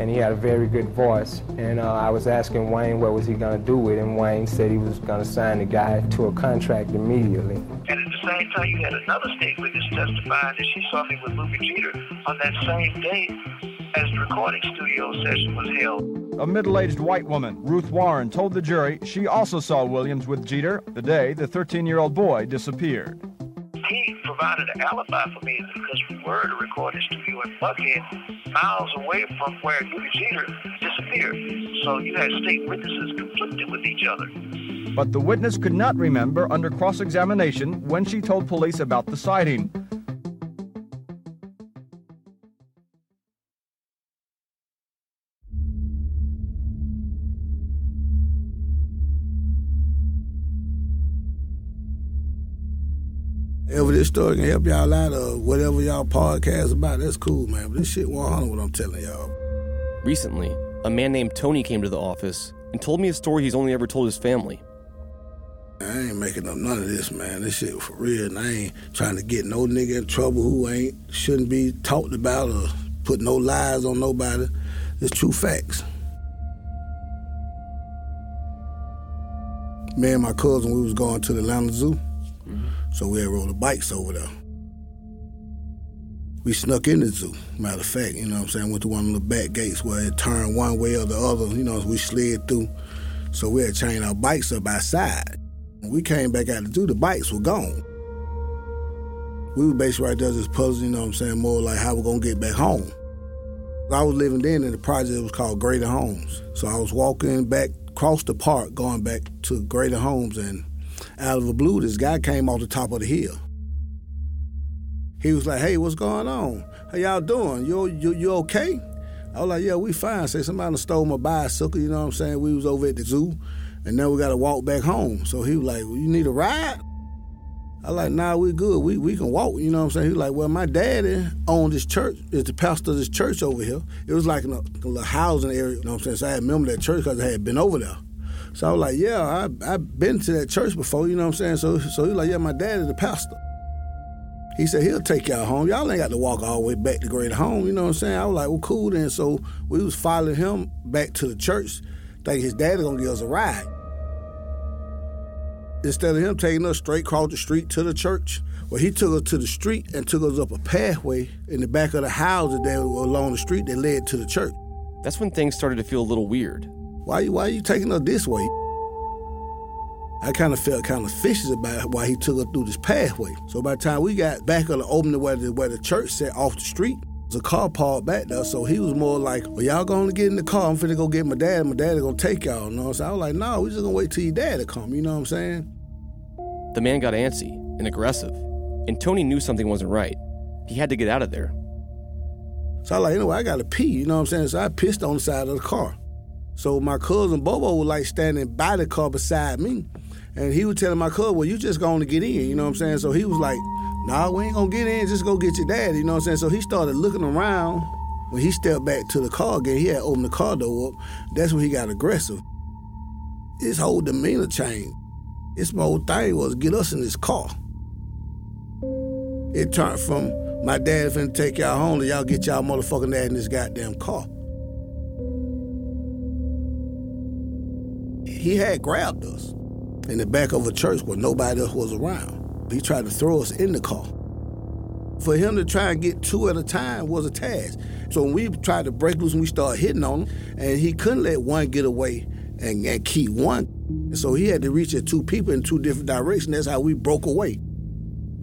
and he had a very good voice. And uh, I was asking Wayne what was he going to do with it, and Wayne said he was going to sign the guy to a contract immediately. And at the same time, you had another state witness testifying that she saw me with Lubie Geter on that same day as the recording studio session was held. A middle-aged white woman, Ruth Warren, told the jury she also saw Williams with Geter the day the 13-year-old boy disappeared he provided an alibi for me because we were at a recording studio in Buckhead, miles away from where Lubie Geter disappeared. So you had state witnesses conflicted with each other. But the witness could not remember under cross examination when she told police about the sighting. If this story can help y'all out or whatever y'all podcast about, that's cool, man. But this shit 100 what I'm telling y'all. Recently, a man named Tony came to the office and told me a story he's only ever told his family. I ain't making up none of this, man. This shit for real, and I ain't trying to get no nigga in trouble who ain't shouldn't be talked about or put no lies on nobody. It's true facts. Me and my cousin, we was going to the Atlanta Zoo mm-hmm. So we had rode the bikes over there. We snuck in the zoo, matter of fact, you know what I'm saying? Went to one of the back gates where it turned one way or the other, you know, we slid through. So we had chained our bikes up outside. We came back out to do, the bikes were gone. We were basically right there just puzzling, you know what I'm saying, more like how we're gonna get back home. I was living then in the project was called Grady Homes. So I was walking back across the park, going back to Grady Homes, and out of the blue, this guy came off the top of the hill. He was like, "Hey, what's going on? How y'all doing? You you, you okay?" I was like, "Yeah, we fine." Say somebody stole my bicycle. You know what I'm saying? We was over at the zoo, and now we got to walk back home. So he was like, well, "You need a ride?" I like, nah, we good. We we can walk. You know what I'm saying? He's like, well, my daddy owned this church. Is the pastor of this church over here. It was like in a, little housing area. You know what I'm saying? So I remember that church because I had been over there. So I was like, yeah, I I've been to that church before. You know what I'm saying? So so he's like, yeah, my daddy the pastor. He said he'll take y'all home. Y'all ain't got to walk all the way back to Great Home. You know what I'm saying? I was like, well, cool then. So we was following him back to the church, thinking his daddy gonna give us a ride instead of him taking us straight across the street to the church, well, he took us to the street and took us up a pathway in the back of the houses that were along the street that led to the church. That's when things started to feel a little weird. Why, why are you taking us this way? I kind of felt kind of fishy about why he took us through this pathway. So by the time we got back on the opening where the, where the church sat off the street, a car parked back there. So he was more like, well, y'all to get in the car. I'm finna go get my dad. My daddy to take y'all. You know what I'm saying? I was like, no, we just to wait till your dad to come. You know what I'm saying? The man got antsy and aggressive, and Tony knew something wasn't right. He had to get out of there. So I like, anyway, I got to pee. You know what I'm saying? So I pissed on the side of the car. So my cousin Bobo was like standing by the car beside me. And he was telling my cousin, well, you just to get in, you know what I'm saying? So he was like, nah, we ain't to get in, just go get your dad, you know what I'm saying? So he started looking around. When he stepped back to the car again, he had opened the car door up. That's when he got aggressive. His whole demeanor changed. His whole thing was get us in this car. It turned from my dad finna take y'all home to y'all get y'all motherfucking dad in this goddamn car. He had grabbed us in the back of a church where nobody else was around. He tried to throw us in the car. For him to try and get two at a time was a task. So when we tried to break loose and we started hitting on him, and he couldn't let one get away and, and keep one. So he had to reach at two people in two different directions. That's how we broke away.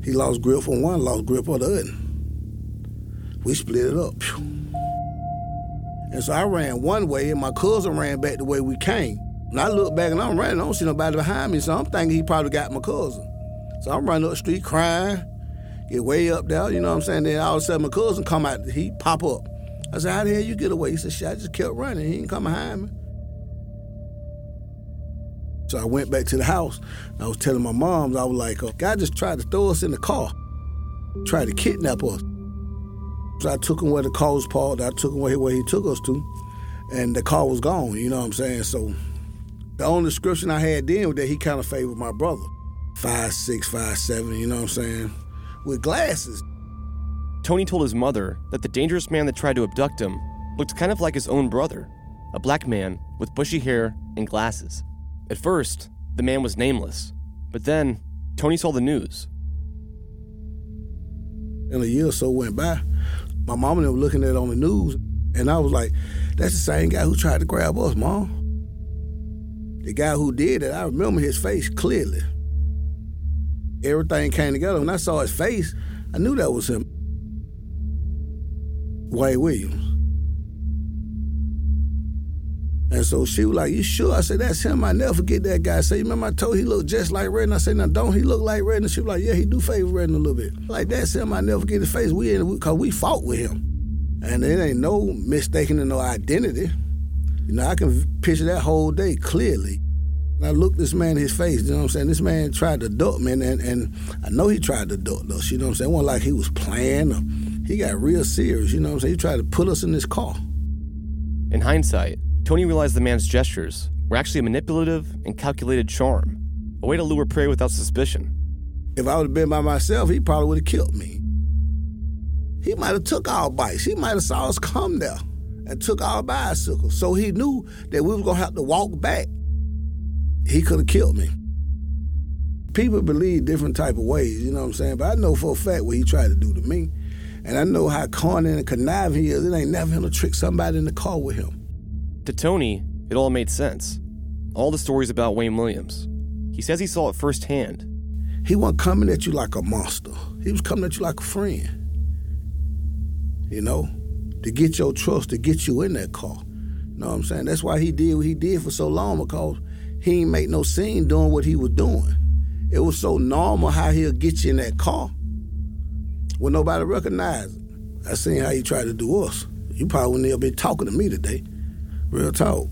He lost grip on one, lost grip on the other. We split it up. And so I ran one way, and my cousin ran back the way we came. And I look back and I'm running, I don't see nobody behind me, so I'm thinking he probably got my cousin. So I'm running up the street crying, get way up there, you know what I'm saying? Then all of a sudden my cousin come out, he pop up. I said, how the hell you get away? He said, shit, I just kept running. He didn't come behind me. So I went back to the house. I was telling my moms, I was like, oh, God just tried to throw us in the car, tried to kidnap us. So I took him where the car was parked. I took him where he, where he took us to, and the car was gone. You know what I'm saying? So the only description I had then was that he kind of favored my brother, five six, five seven. You know what I'm saying? With glasses. Tony told his mother that the dangerous man that tried to abduct him looked kind of like his own brother, a black man with bushy hair and glasses. At first, the man was nameless, but then Tony saw the news. And a year or so went by. My mom and I were looking at it on the news, and I was like, that's the same guy who tried to grab us, mom. The guy who did it, I remember his face clearly. Everything came together. When I saw his face, I knew that was him. Wayne Williams. And so she was like, You sure? I said, That's him. I never forget that guy. I said, You remember I told he looked just like Redden? I said, Now don't he look like Redden? She was like, Yeah, he do favor Redden a little bit. Like, that's him. I never forget his face. We in because we fought with him. And it ain't no mistaking no identity. You know, I can picture that whole day clearly. I looked this man in his face, you know what I'm saying? This man tried to duck me, and, and I know he tried to duck us, you know what I'm saying? It wasn't like he was playing. Or, he got real serious, you know what I'm saying? He tried to put us in this car. In hindsight, Tony realized the man's gestures were actually a manipulative and calculated charm, a way to lure prey without suspicion. If I would have been by myself, he probably would have killed me. He might have took our bikes. He might have saw us come there and took our bicycles. So he knew that we was gonna have to walk back. He could have killed me. people believe different type of ways, you know what I'm saying? But I know for a fact what he tried to do to me. And I know how cunning and conniving he is. It ain't never him to trick somebody in the car with him. To Tony, it all made sense. All the stories about Wayne Williams. He says he saw it firsthand. He wasn't coming at you like a monster. He was coming at you like a friend. You know, to get your trust, to get you in that car. You know what I'm saying? That's why he did what he did for so long because he ain't make no scene doing what he was doing. It was so normal how he'll get you in that car when nobody recognized it. I seen how he tried to do us. You probably wouldn't even be talking to me today. Real talk.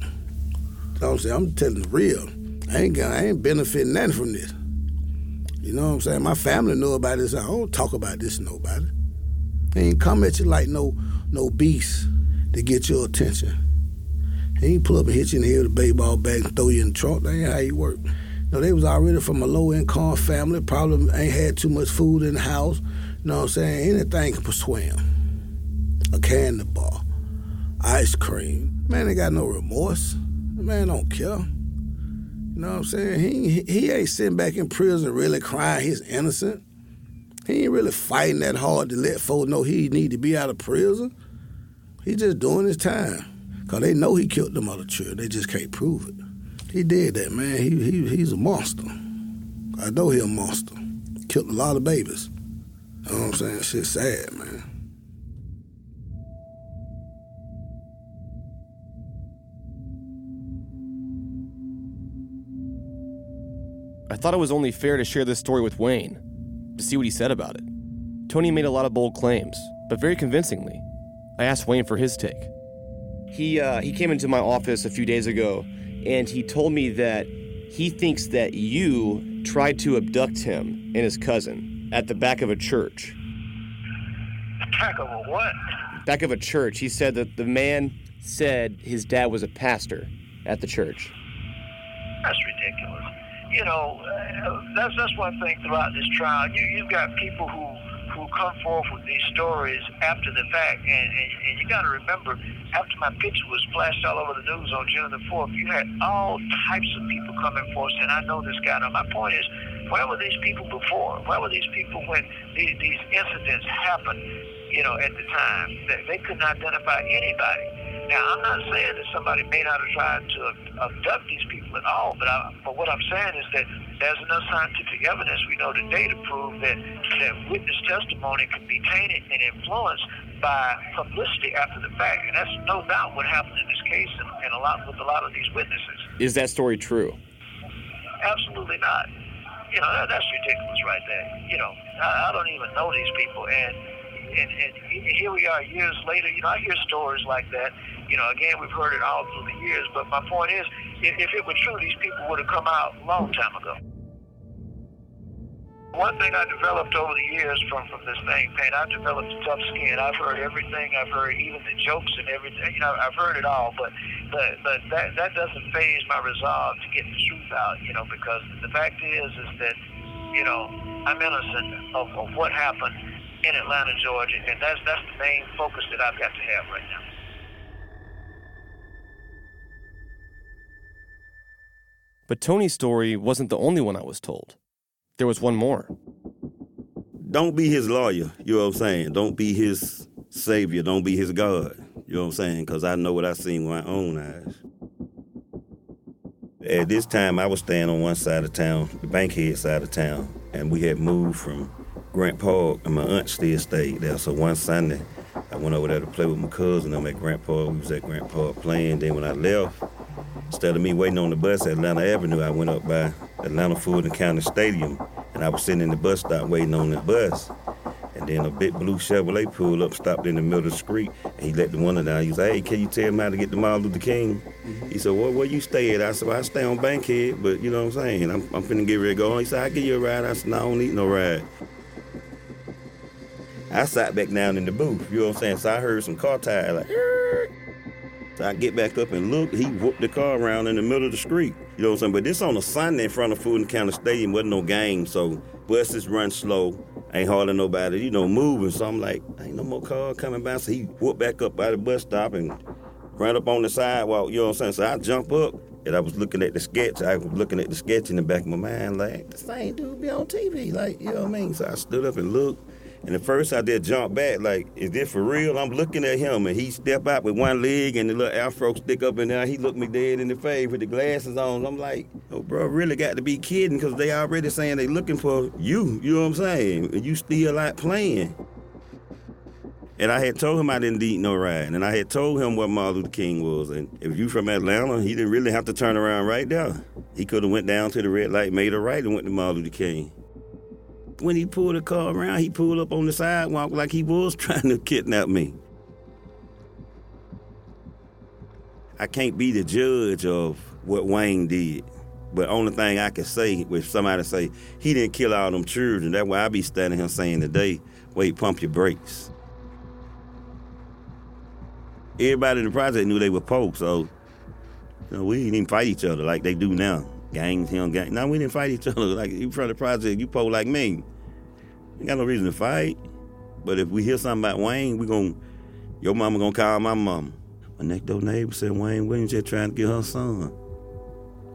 So I'm saying, I'm telling the real. I ain't got, I ain't benefiting nothing from this. You know what I'm saying? My family know about this. I don't talk about this to nobody. They ain't come at you like no no beast to get your attention. He ain't pull up and hit you in the head with a baseball bat and throw you in the trunk. That ain't how he work. No, they was already from a low income family, probably ain't had too much food in the house. You know what I'm saying? Anything can persuade him. A candy bar, ice cream. Man ain't got no remorse. Man don't care. You know what I'm saying? He, he ain't sitting back in prison really crying he's innocent. He ain't really fighting that hard to let folks know he need to be out of prison. He just doing his time. Cause they know he killed them other children. They just can't prove it. He did that, man. He, he he's a monster. I know he a monster. Killed a lot of babies. You know what I'm saying? Shit's sad, man. I thought it was only fair to share this story with Wayne, to see what he said about it. Tony made a lot of bold claims, but very convincingly. I asked Wayne for his take. He, uh, he came into my office a few days ago and he told me that he thinks that you tried to abduct him and his cousin at the back of a church. Back of a what? Back of a church. He said that the man said his dad was a pastor at the church. That's ridiculous. You know, uh, that's that's one thing throughout this trial. You you've got people who come forth with these stories after the fact, and and, and you got to remember, after my picture was flashed all over the news on June the fourth, you had all types of people coming forth saying, "I know this guy." Now my point is, where were these people before? Where were these people when these, these incidents happened? You know, at the time, they, they couldn't identify anybody. Now, I'm not saying that somebody may not have tried to abduct these people at all, but I, but what I'm saying is that there's enough scientific evidence we know today to prove that that witness testimony can be tainted and influenced by publicity after the fact, and that's no doubt what happened in this case and, and a lot with a lot of these witnesses. Is that story true? Absolutely not. You know, that, that's ridiculous right there. You know, I, I don't even know these people, and, and and here we are years later. You know, I hear stories like that. You know, again, we've heard it all through the years. But my point is, if, if it were true, these people would have come out a long time ago. One thing I developed over the years from, from this thing, Payne, I developed a tough skin. I've heard everything. I've heard even the jokes and everything. You know, I've heard it all. But but, but that, that doesn't phase my resolve to get the truth out, you know, because the fact is, is that, you know, I'm innocent of, of what happened in Atlanta, Georgia, and that's, that's the main focus that I've got to have right now. But Tony's story wasn't the only one I was told. There was one more. Don't be his lawyer, you know what I'm saying? Don't be his savior, don't be his God, you know what I'm saying? Because I know what I seen with my own eyes. At this time, I was staying on one side of town, the Bankhead side of town, and we had moved from Grant Park, and my aunt still stayed there. So one Sunday, I went over there to play with my cousin. I'm at Grant. We was at Grant Park playing. Then when I left, instead of me waiting on the bus at Atlanta Avenue, I went up by Atlanta Fulton County Stadium, and I was sitting in the bus stop waiting on the bus. And then a big blue Chevrolet pulled up, stopped in the middle of the street, and he let the window down. He said, "Hey, can you tell me how to get to Martin Luther King?" Mm-hmm. He said, "Well, where you stay at?" I said, well, "I stay on Bankhead, but you know what I'm saying. I'm, I'm finna get ready to go on." He said, "I will give you a ride." I said, "No, I don't need no ride." I sat back down in the booth. You know what I'm saying? So I heard some car tires like. So I get back up and look. He whooped the car around in the middle of the street. You know what I'm saying? But this on a Sunday in front of Fulton County Stadium wasn't no game, so buses run slow. Ain't hardly nobody, you know, moving. So I'm like, ain't no more car coming by. So he whooped back up by the bus stop and ran up on the sidewalk. You know what I'm saying? So I jump up And I was looking at the sketch. I was looking at the sketch in the back of my mind, like, the same dude be on TV. Like, you know what I mean? So I stood up and looked. And at first I did jump back, like, is this for real? I'm looking at him and he step out with one leg and the little afro stick up and there. He looked me dead in the face with the glasses on. I'm like, oh, bro, really got to be kidding because they already saying they looking for you. You know what I'm saying? And you still out playing. And I had told him I didn't eat no ride. And I had told him what Martin Luther King was. And if you from Atlanta, he didn't really have to turn around right there. He could have went down to the red light, made a right, and went to Martin Luther King. When he pulled the car around, he pulled up on the sidewalk like he was trying to kidnap me. I can't be the judge of what Wayne did. But only thing I can say, if somebody say, he didn't kill all them children, that's why I be standing here saying today, wait, pump your brakes everybody in the project knew they were folks, so you know, we didn't even fight each other like they do now. Gangs, him, gang. No, we didn't fight each other. Like you from the project, you po like me. Ain't got no reason to fight. But if we hear something about Wayne, we gon' your mama gonna call my mama. My next door neighbor said Wayne Williams just trying to get her son.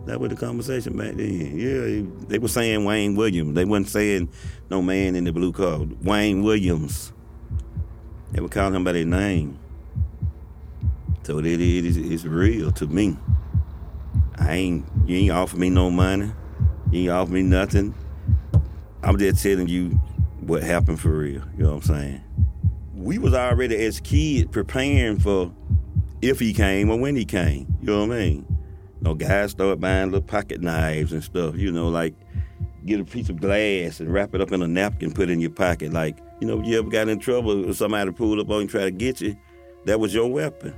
That was the conversation back then. Yeah, they were saying Wayne Williams. They wasn't saying no man in the blue car. Wayne Williams. They were calling him by their name. So it is it's real to me. I ain't you ain't offer me no money. You ain't offer me nothing. I'm just telling you what happened for real. You know what I'm saying? We was already as kids preparing for if he came or when he came. You know what I mean? You know, guys start buying little pocket knives and stuff, you know, like get a piece of glass and wrap it up in a napkin, put it in your pocket. Like, you know, if you ever got in trouble or somebody pulled up on you and try to get you, that was your weapon.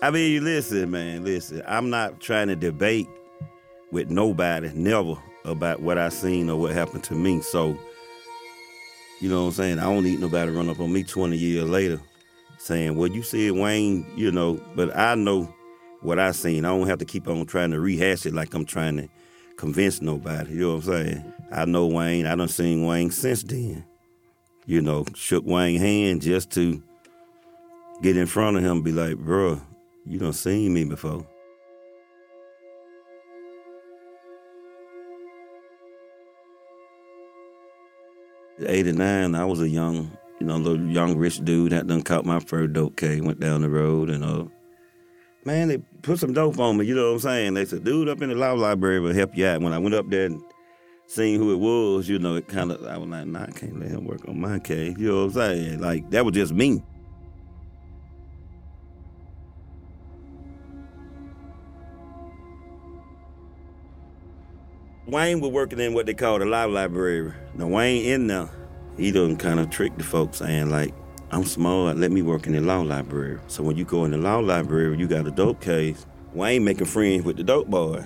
I mean, you listen, man, listen. I'm not trying to debate with nobody, never, about what I seen or what happened to me. So, you know what I'm saying? I don't need nobody run up on me 20 years later saying, well, you said Wayne, you know, but I know what I seen. I don't have to keep on trying to rehash it like I'm trying to convince nobody. You know what I'm saying? I know Wayne. I done seen Wayne since then. You know, shook Wayne hand just to get in front of him be like, bruh, you don't seen me before. '89, I was a young, you know, little young rich dude that done caught my first dope case, went down the road, and uh, man, they put some dope on me. You know what I'm saying? They said, dude, up in the law library will help you out. When I went up there and seen who it was, you know, it kind of, I was like, nah, I can't let him work on my case. You know what I'm saying? Like that was just me. Wayne was working in what they call the law library. Now Wayne in there, he done kind of tricked the folks saying like, I'm smart, let me work in the law library. So when you go in the law library, you got a dope case. Wayne making friends with the dope boys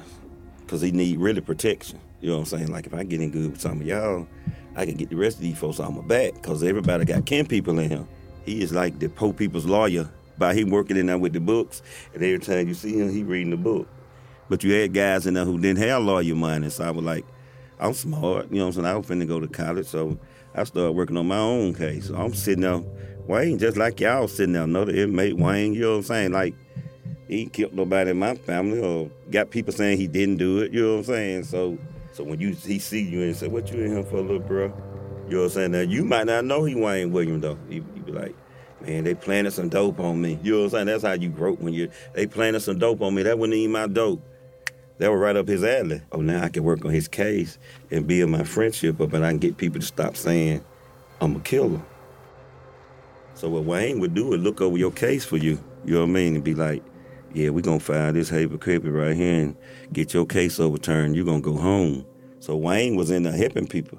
because he need really protection. You know what I'm saying? Like if I get in good with some of y'all, I can get the rest of these folks on my back because everybody got kin people in him. He is like the poor people's lawyer by him working in there with the books. And every time you see him, he reading the book. But you had guys in there who didn't have lawyer money. So I was like, I'm smart. You know what I'm saying? I was finna go to college. So I started working on my own case. So I'm sitting there, Wayne, just like y'all sitting there, another inmate, Wayne, you know what I'm saying? Like, he killed nobody in my family or got people saying he didn't do it, you know what I'm saying? So so when you he see you and say, What you in here for, little bro? You know what I'm saying? Now you might not know he Wayne Williams though. You, you be like, man, they planted some dope on me. You know what I'm saying? That's how you grow when you they planted some dope on me. That wasn't even my dope that was right up his alley. Oh, now I can work on his case and build my friendship up, and I can get people to stop saying I'm a killer. So what Wayne would do is look over your case for you. You know what I mean? And be like, yeah, we're gonna file this hypocrite right here and get your case overturned. You're gonna go home. So Wayne was in there helping people.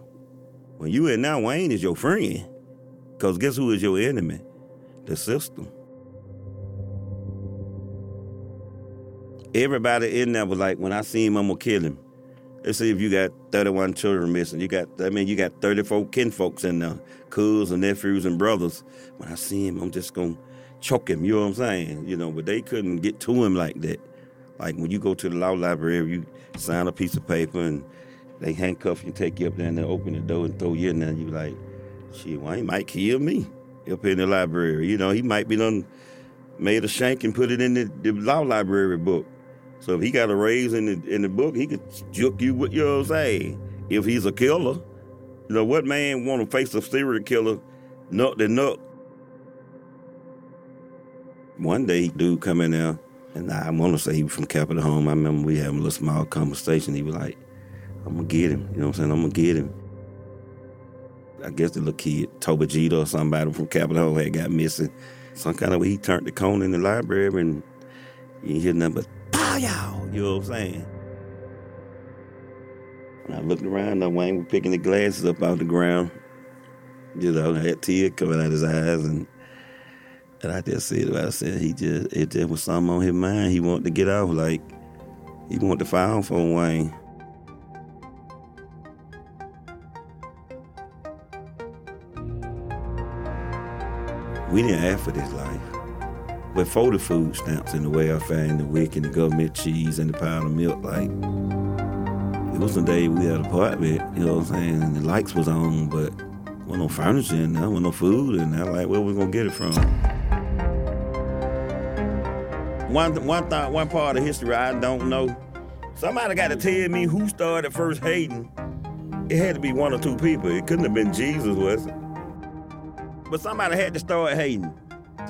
When you in now, Wayne is your friend. Cause guess who is your enemy? The system. Everybody in there was like, when I see him, I'm gonna kill him. Let's see if you got 31 children missing. You got, I mean, you got 34 kinfolks in there, cousins and nephews and brothers. When I see him, I'm just gonna choke him. You know what I'm saying? You know, but they couldn't get to him like that. Like when you go to the law library, you sign a piece of paper and they handcuff you, take you up there, and they open the door and throw you in there. And you like, shit, well, he might kill me up in the library. You know, he might be done made a shank and put it in the, the law library book. So if he got a raise in the in the book, he could juke you with you know saying. If he's a killer, you know what man want to face a serial killer, nut to nut. One day, dude come in there, and I want to say he was from Capitol Home. I remember we having a little small conversation. He was like, "I'm gonna get him," you know what I'm saying? I'm gonna get him. I guess the little kid, Toba Jeter or somebody from Capitol Home had got missing. Some kind of way he turned the cone in the library and you hear nothing but yow, you know what I'm saying? And I looked around, and Wayne was picking the glasses up out the ground. You know, had tears coming out his eyes and and I just said I said he just it just was something on his mind. He wanted to get off like he wanted to file for Wayne. We didn't ask for this life. But for the food stamps and the welfare and the WIC and the government cheese and the pound of milk, like, it was the day we had an apartment, you know what I'm saying? And the lights was on, but wasn't no furniture in there, wasn't no food in there. Like, where we gonna get it from? One, one, th- one part of history I don't know. Somebody got to tell me who started first hating. It had to be one or two people. It couldn't have been Jesus, was it? But somebody had to start hating.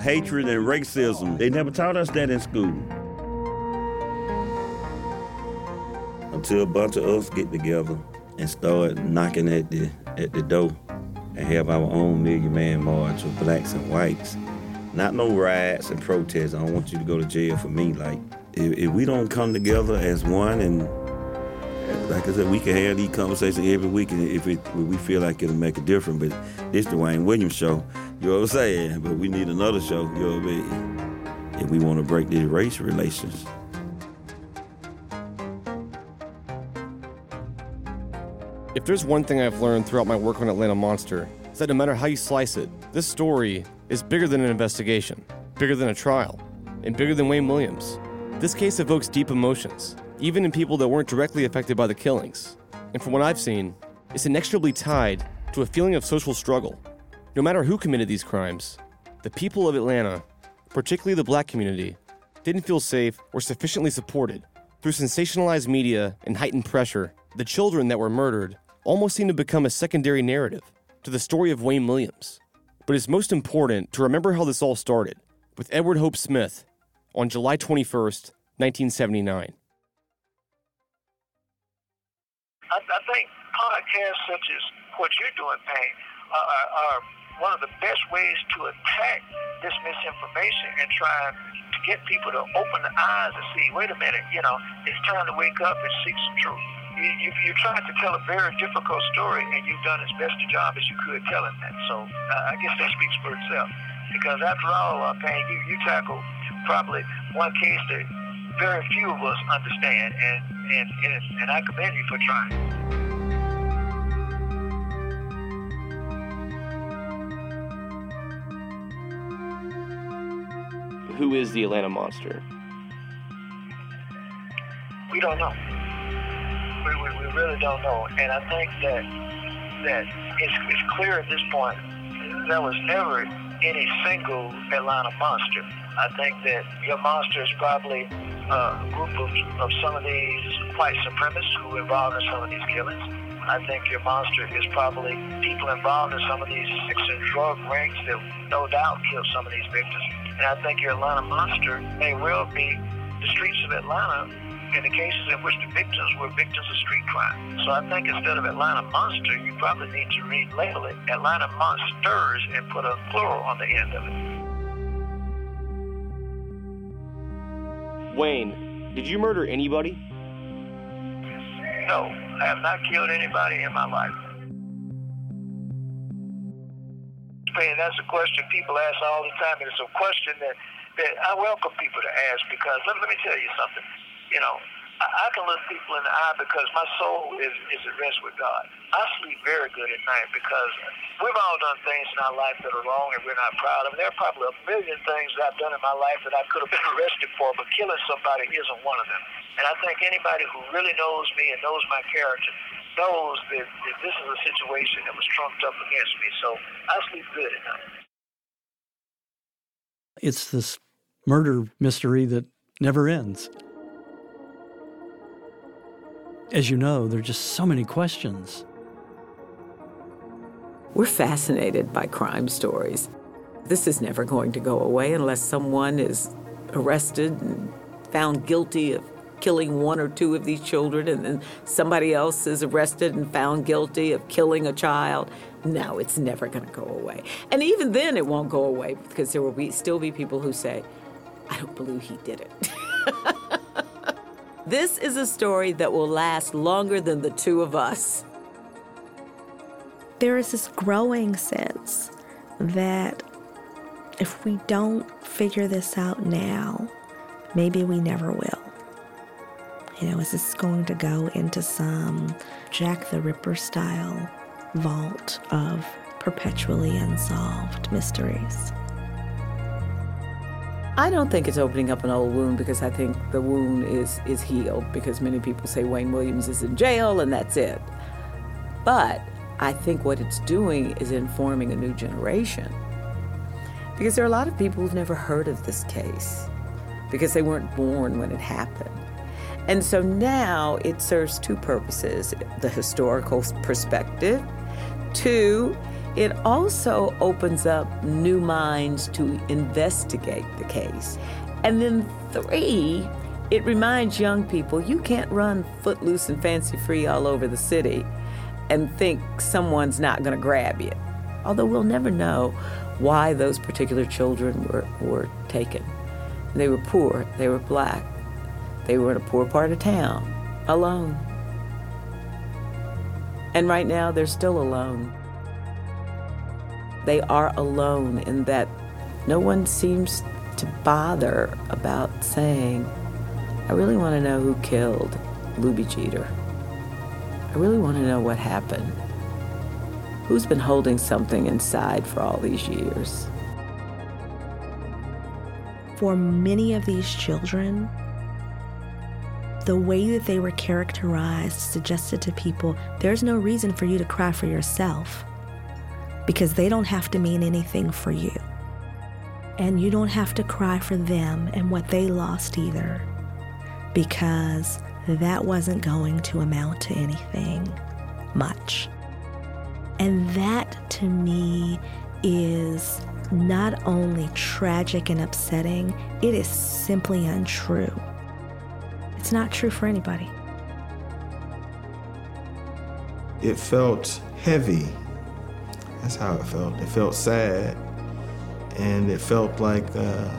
Hatred and racism. They never taught us that in school. Until a bunch of us get together and start knocking at the at the door and have our own million man march of blacks and whites. Not no riots and protests. I don't want you to go to jail for me. Like, if, if we don't come together as one and like I said, we can have these conversations every week if, it, if we feel like it'll make a difference. But this the Wayne Williams show, you know what I'm saying? But we need another show, you know what I mean? If we want to break these race relations. If there's one thing I've learned throughout my work on Atlanta Monster, it's that no matter how you slice it, this story is bigger than an investigation, bigger than a trial, and bigger than Wayne Williams. This case evokes deep emotions, even in people that weren't directly affected by the killings. And from what I've seen, it's inextricably tied to a feeling of social struggle. No matter who committed these crimes, the people of Atlanta, particularly the black community, didn't feel safe or sufficiently supported. Through sensationalized media and heightened pressure, the children that were murdered almost seemed to become a secondary narrative to the story of Wayne Williams. But it's most important to remember how this all started with Edward Hope Smith on July 21st, 1979. I, I think podcasts such as what you're doing, Payne, are, are, one of the best ways to attack this misinformation and try to get people to open the eyes and see, wait a minute, you know, it's time to wake up and seek some truth. You, you, you're trying to tell a very difficult story, and you've done as best a job as you could telling that. So uh, I guess that speaks for itself. Because after all, uh, Payne, you, you tackle probably one case that very few of us understand, and, and, and, and I commend you for trying. Who is the Atlanta Monster? We don't know. We, we, we really don't know. And I think that that it's, it's clear at this point there was never any single Atlanta monster. I think that your monster is probably a group of, of some of these white supremacists who were involved in some of these killings. I think your monster is probably people involved in some of these sex and drug rings that no doubt killed some of these victims. And I think your Atlanta monster may well be the streets of Atlanta in the cases in which the victims were victims of street crime. So I think instead of Atlanta Monster, you probably need to relabel it Atlanta Monsters and put a plural on the end of it. Wayne, did you murder anybody? No, I have not killed anybody in my life. And that's a question people ask all the time, and it's a question that, that I welcome people to ask because let, let me tell you something you know, I, can look people in the eye because my soul is, is at rest with God. I sleep very good at night because we've all done things in our life that are wrong and we're not proud of. There are probably a million things that I've done in my life that I could have been arrested for, but killing somebody isn't one of them. And I think anybody who really knows me and knows my character knows that, that this is a situation that was trumped up against me. So I sleep good at night. It's this murder mystery that never ends. As you know, there are just so many questions. We're fascinated by crime stories. This is never going to go away unless someone is arrested and found guilty of killing one or two of these children, and then somebody else is arrested and found guilty of killing a child. No, it's never going to go away. And even then, it won't go away because there will be, still be people who say, I don't believe he did it. this is a story that will last longer than the two of us. There is this growing sense that if we don't figure this out now, maybe we never will. You know, is this going to go into some Jack the Ripper style vault of perpetually unsolved mysteries? I don't think it's opening up an old wound because I think the wound is is healed because many people say Wayne Williams is in jail and that's it. But I think what it's doing is informing a new generation. Because there are a lot of people who've never heard of this case because they weren't born when it happened. And so now it serves two purposes the historical perspective, two, it also opens up new minds to investigate the case. And then three, it reminds young people you can't run footloose and fancy free all over the city and think someone's not going to grab you. Although we'll never know why those particular children were, were taken. They were poor, they were black, they were in a poor part of town, alone. And right now, they're still alone. They are alone in that no one seems to bother about saying, I really want to know who killed Lubie Geter. I really want to know what happened. Who's been holding something inside for all these years? For many of these children, the way that they were characterized suggested to people there's no reason for you to cry for yourself because they don't have to mean anything for you. And you don't have to cry for them and what they lost either because that wasn't going to amount to anything much. And that to me is not only tragic and upsetting, it is simply untrue. It's not true for anybody. It felt heavy. That's how it felt. It felt sad, and it felt like uh,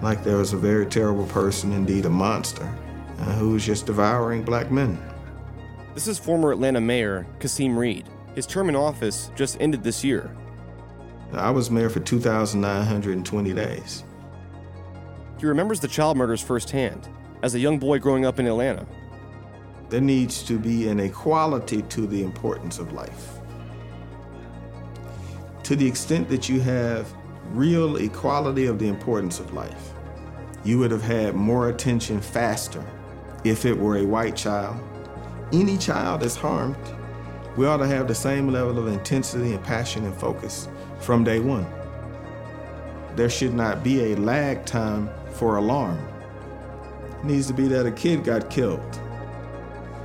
like there was a very terrible person, indeed a monster, uh, who was just devouring black men. This is former Atlanta Mayor Kasim Reed. His term in office just ended this year. I was mayor for 2,920 days. He remembers the child murders firsthand as a young boy growing up in Atlanta. There needs to be an equality to the importance of life. To the extent that you have real equality of the importance of life, you would have had more attention faster if it were a white child. Any child is harmed, we ought to have the same level of intensity and passion and focus from day one. There should not be a lag time for alarm. It needs to be that a kid got killed.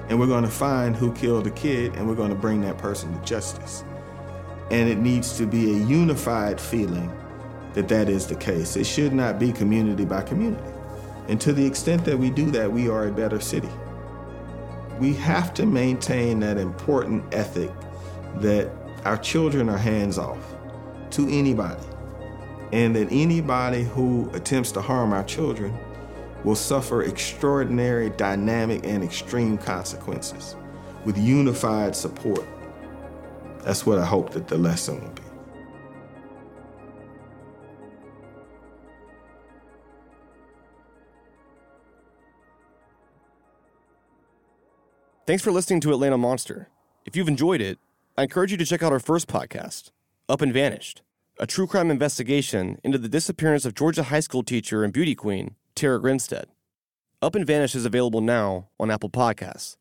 And we're going to find who killed the kid and we're going to bring that person to justice. And it needs to be a unified feeling that that is the case. It should not be community by community. And to the extent that we do that, we are a better city. We have to maintain that important ethic that our children are hands off to anybody, and that anybody who attempts to harm our children will suffer extraordinary, dynamic, and extreme consequences with unified support. That's what I hope that the lesson will be. Thanks for listening to Atlanta Monster. If you've enjoyed it, I encourage you to check out our first podcast, Up and Vanished, a true crime investigation into the disappearance of Georgia high school teacher and beauty queen, Tara Grinstead. Up and Vanished is available now on Apple Podcasts.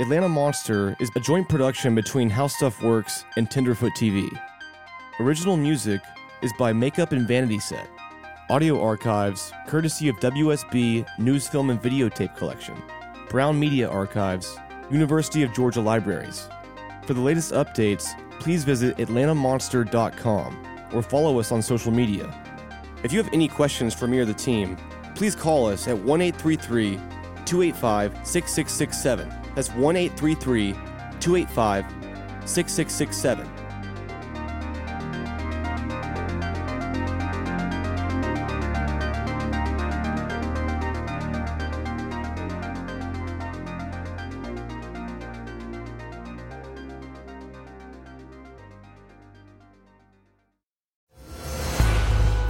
Atlanta Monster is a joint production between How Stuff Works and Tenderfoot TV. Original music is by Makeup and Vanity Set. Audio archives, courtesy of WSB News Film and Videotape Collection. Brown Media Archives, University of Georgia Libraries. For the latest updates, please visit atlantamonster.com or follow us on social media. If you have any questions for me or the team, please call us at 1 833 285 6667. That's 1 833 285 6667.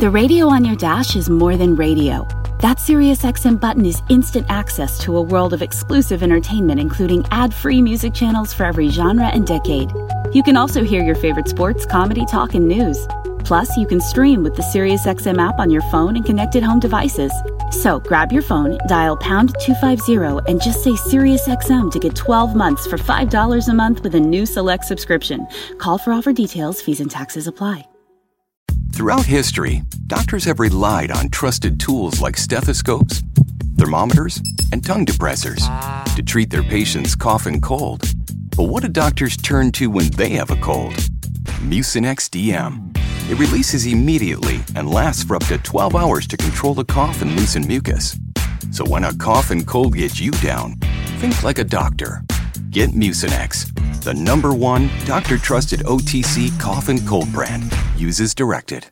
The radio on your dash is more than radio. That SiriusXM button is instant access to a world of exclusive entertainment, including ad-free music channels for every genre and decade. You can also hear your favorite sports, comedy, talk, and news. Plus, you can stream with the SiriusXM app on your phone and connected home devices. So grab your phone, dial pound 250, and just say SiriusXM to get 12 months for $5 a month with a new select subscription. Call for offer details, fees and taxes apply. Throughout history, doctors have relied on trusted tools like stethoscopes, thermometers, and tongue depressors to treat their patients' cough and cold. But what do doctors turn to when they have a cold? Mucinex DM. It releases immediately and lasts for up to 12 hours to control the cough and loosen mucus. So when a cough and cold gets you down, think like a doctor. Get Mucinex, the number one doctor trusted OTC cough and cold brand. Uses directed.